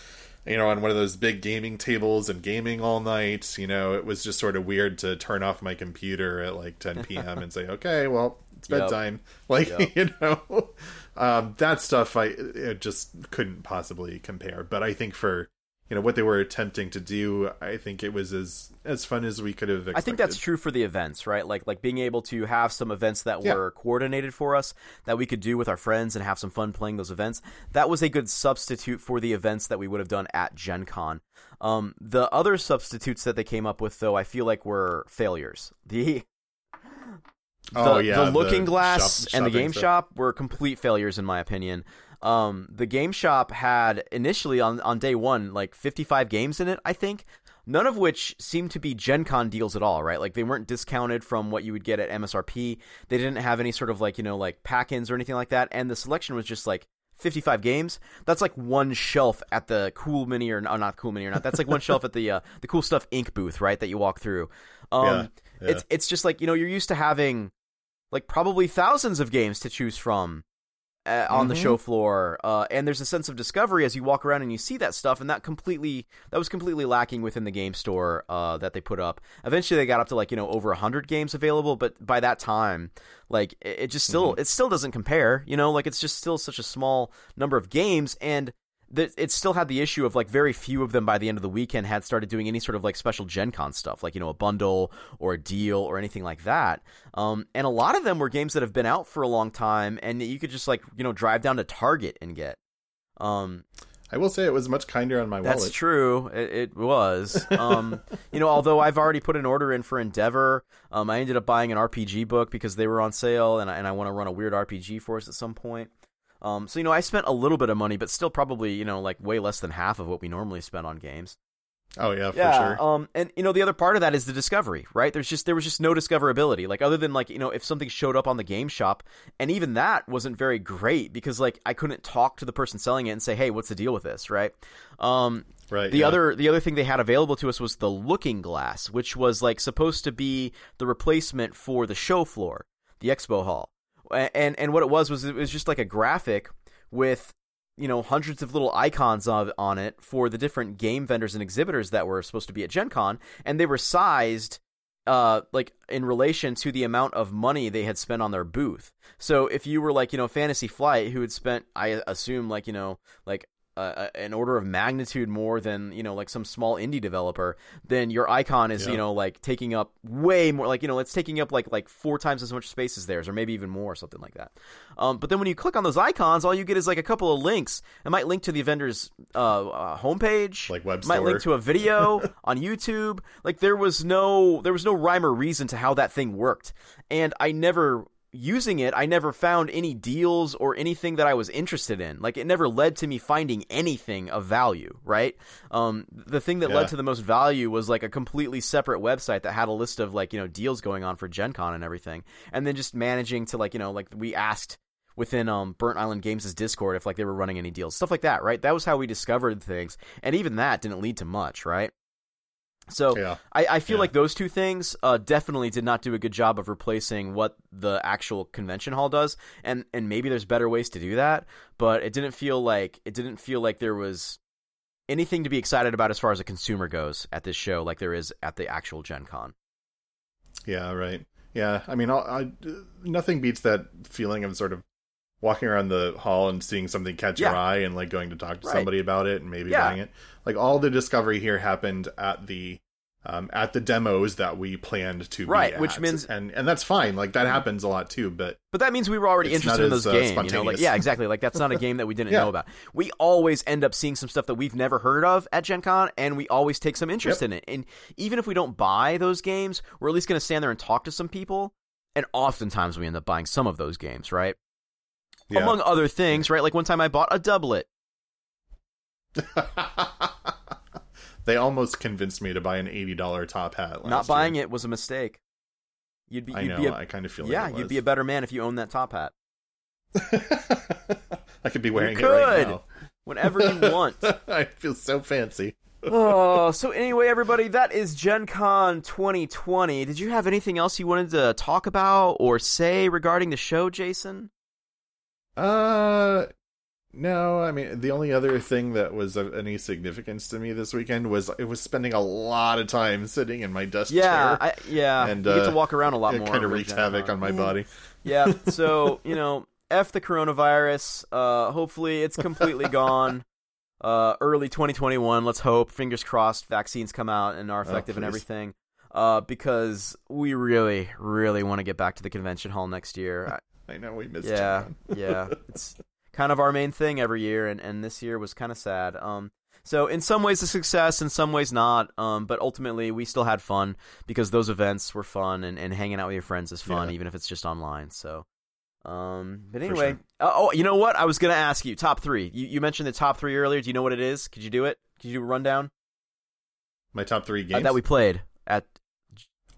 you know, on one of those big gaming tables and gaming all night. You know, it was just sort of weird to turn off my computer at like 10 p.m. and say, okay, well, it's Yep. bedtime. Like, Yep. you know, um, that stuff I it just couldn't possibly compare. But I think for you know what they were attempting to do, I think it was as as fun as we could have. Expected. I think that's true for the events, right? Like like being able to have some events that Yeah. were coordinated for us that we could do with our friends and have some fun playing those events. That was a good substitute for the events that we would have done at Gen Con. Um, the other substitutes that they came up with, though, I feel like were failures. The the, Oh, yeah, the looking the glass shop- and the game stuff. shop were complete failures in my opinion. Um, the game shop had initially on on day one like 55 games in it, I think. None of which seemed to be Gen Con deals at all, right? Like they weren't discounted from what you would get at MSRP. They didn't have any sort of like, you know, like pack-ins or anything like that. And the selection was just like 55 games. That's like one shelf at the Cool Mini or no, not Cool Mini or not. That's like one shelf at the uh, the Cool Stuff Inc booth, right? That you walk through. Um, Yeah, yeah. It's it's just like you know you're used to having like probably thousands of games to choose from uh, on the Mhm. show floor, uh, and there's a sense of discovery as you walk around and you see that stuff, and that completely that was completely lacking within the game store uh, that they put up. Eventually, they got up to like you know over hundred games available, but by that time, like it, it just still it still doesn't compare. You know, like it's just still such a small number of games, and th- it still had the issue of like very few of them by the end of the weekend had started doing any sort of like special Gen Con stuff, like you know a bundle or a deal or anything like that. Um, and a lot of them were games that have been out for a long time, and that you could just like you know drive down to Target and get. Um, I will say it was much kinder on my wallet. that's true. It, it was. Um, you know, although I've already put an order in for Endeavor, um, I ended up buying an RPG book because they were on sale, and I, and I want to run a weird RPG for us at some point. Um, so you know, I spent a little bit of money, but still probably you know like way less than half of what we normally spend on games. Oh yeah, for yeah. sure. Um, and you know, the other part of that is the discovery, right? There's just there was just no discoverability. Like other than like you know, if something showed up on the game shop, and even that wasn't very great because like I couldn't talk to the person selling it and say, hey, what's the deal with this, right? Um, Right. The yeah. other the other thing they had available to us was the Looking Glass, which was like supposed to be the replacement for the show floor, the expo hall. And and what it was was it was just like a graphic with you know hundreds of little icons of, on it for the different game vendors and exhibitors that were supposed to be at Gen Con, and they were sized uh like in relation to the amount of money they had spent on their booth. So if you were like, you know, Fantasy Flight who had spent I assume like, you know, like uh, an order of magnitude more than you know like some small indie developer then your icon is Yeah. you know like taking up way more like you know it's taking up like like four times as much space as theirs or maybe even more or something like that. Um, but then when you click on those icons all you get is like a couple of links. It might link to the vendor's uh, uh, homepage. Like web it might link to a video on youtube. Like there was no there was no rhyme or reason to how that thing worked. And i never using it, I never found any deals or anything that I was interested in. Like it never led to me finding anything of value, right? Um, the thing that Yeah. led to the most value was like a completely separate website that had a list of like, you know, deals going on for Gen Con and everything. And then just managing to like, you know, like we asked within um Burnt Island Games' Discord if like they were running any deals. Stuff like that, right? That was how we discovered things. And even that didn't lead to much, right? So Yeah. I, I feel Yeah. like those two things uh, definitely did not do a good job of replacing what the actual convention hall does, and and maybe there's better ways to do that, but it didn't feel like it didn't feel like there was anything to be excited about as far as a consumer goes at this show, like there is at the actual Gen Con. Yeah, right. Yeah, I mean, I'll, I, nothing beats that feeling of sort of walking around the hall and seeing something catch your eye and like going to talk to Right. somebody about it and maybe Yeah. buying it. Like all the discovery here happened at the um, at the demos that we planned to Right, be which at. means- and and that's fine. Like that happens a lot too. But But that means we were already interested in those as, uh, games. You know, like yeah, exactly. Like that's not a game that we didn't Yeah. know about. We always end up seeing some stuff that we've never heard of at Gen Con, and we always take some interest Yep. in it. And even if we don't buy those games, we're at least going to stand there and talk to some people. And oftentimes we end up buying some of those games, right? Yeah. Among other things, right? Like one time I bought a doublet. they almost convinced me to buy an eighty dollar top hat. Not buying year. it was a mistake. You'd be, I you'd know. be a, I kind of feel yeah, like it you'd be a better man if you owned that top hat. I could be wearing You it right now. whenever you want. I feel so fancy. oh, so anyway, everybody, that is Gen Con 2020. Did you have anything else you wanted to talk about or say regarding the show, Jason? Uh, no. I mean, the only other thing that was of any significance to me this weekend was it was spending a lot of time sitting in my desk Yeah, chair. I, yeah. And, you get to uh, walk around a lot it more. kind of with wreaked havoc Con. on my body. Yeah, so, you know, F the coronavirus. Uh, hopefully it's completely gone. Uh, early 2021, let's hope. Fingers crossed vaccines come out and are effective and everything. Uh, because we really, really want to get back to the convention hall next year. I know we missed. yeah, yeah. It's kind of our main thing every year, and, and this year was kind of sad. Um, so in some ways a success, in some ways not. Um, but ultimately we still had fun because those events were fun, and, and hanging out with your friends is fun, Yeah. even if it's just online. So, um, but anyway, sure. uh, oh, you know what? I was gonna ask you top three. You you mentioned the top three earlier. Do you know what it is? Could you do it? Could you do a rundown My top three uh, games that we played at?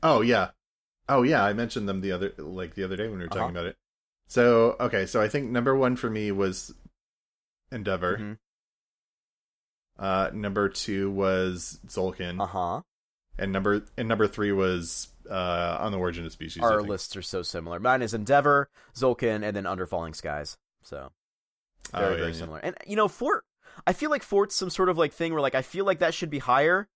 Oh yeah, oh yeah. I mentioned them the other like the other day when we were talking Uh-huh. about it. So okay, so I think number one for me was Endeavor. Mhm. Uh, number two was Tzolk'in, Uh huh. and number and number three was uh, on the origin of species. Our lists are so similar. Mine is Endeavor, Tzolk'in, and then Under Falling Skies. So. Oh, very yeah, very yeah. similar. And you know, Fort, I feel like Fort's some sort of like thing where like I feel like that should be higher,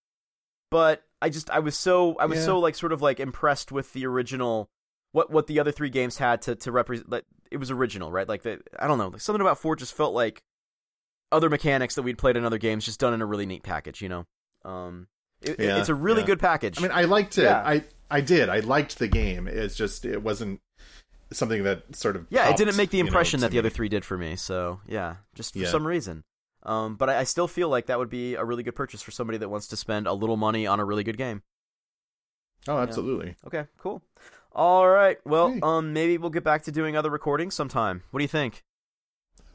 but I just I was so I was Yeah. so like sort of like impressed with the original what what the other three games had to to represent. Like, it was original, right? Like the I don't know, like, something about Fort just felt like other mechanics that we'd played in other games, just done in a really neat package. You know, um, it, it- Yeah, it's a really yeah. good package. I mean, I liked it. Yeah. I I did. I liked the game. It's just it wasn't something that sort of yeah, it didn't make the you know, impression to that the other three did for me. So yeah, just for Yeah. some reason. Um, but I, I still feel like that would be a really good purchase for somebody that wants to spend a little money on a really good game. Oh, absolutely. Okay, cool. All right. Well, Hey. um, maybe we'll get back to doing other recordings sometime. What do you think?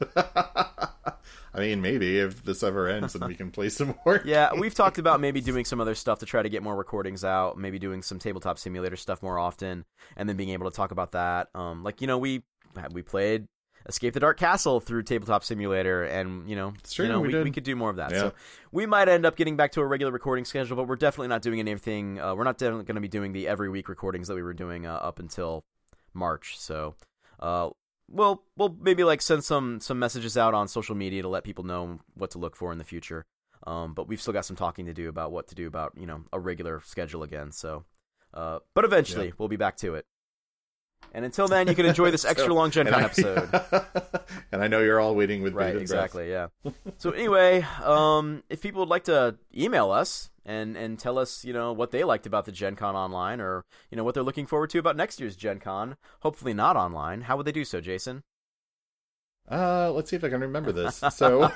I mean, maybe if this ever ends and we can play some more. Yeah, we've talked about maybe doing some other stuff to try to get more recordings out. Maybe doing some tabletop simulator stuff more often, and then being able to talk about that. Um, like you know, we we played escape the dark castle through tabletop simulator and you know, true, you know we we, we could do more of that. Yeah. so we might end up getting back to a regular recording schedule but we're definitely not doing anything uh, we're not definitely going to be doing the every week recordings that we were doing uh, up until march. So uh, we'll we'll maybe like send some some messages out on social media to let people know what to look for in the future. Um, but we've still got some talking to do about what to do about you know a regular schedule again. So uh, but eventually Yeah. we'll be back to it and until then you can enjoy this extra So- long gen con I- episode and I know you're all waiting with right exactly yeah so anyway um if people would like to email us and and tell us you know what they liked about the gen con online or you know what they're looking forward to about next year's gen con hopefully not online how would they do so jason breath. Uh, let's see if I can remember this. So,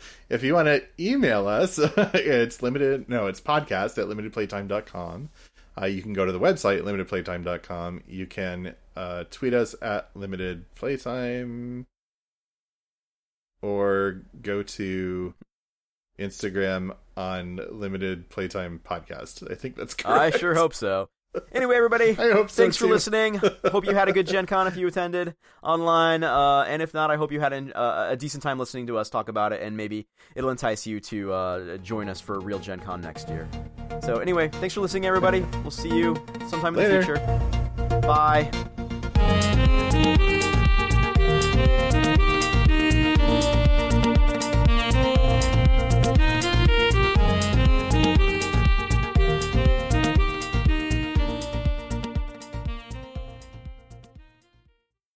if you want to email us, it's limited. No, it's podcast at limitedplaytime.com. Uh, you can go to the website limitedplaytime.com. You can uh, tweet us at limitedplaytime, or go to Instagram on Limited Playtime Podcast. I think that's correct. i sure hope so anyway everybody I hope so. thanks for too. listening hope you had a good gen con if you attended online uh, and if not i hope you had an, uh, a decent time listening to us talk about it and maybe it'll entice you to uh, join us for a real gen con next year so anyway thanks for listening everybody we'll see you sometime in Later. the future bye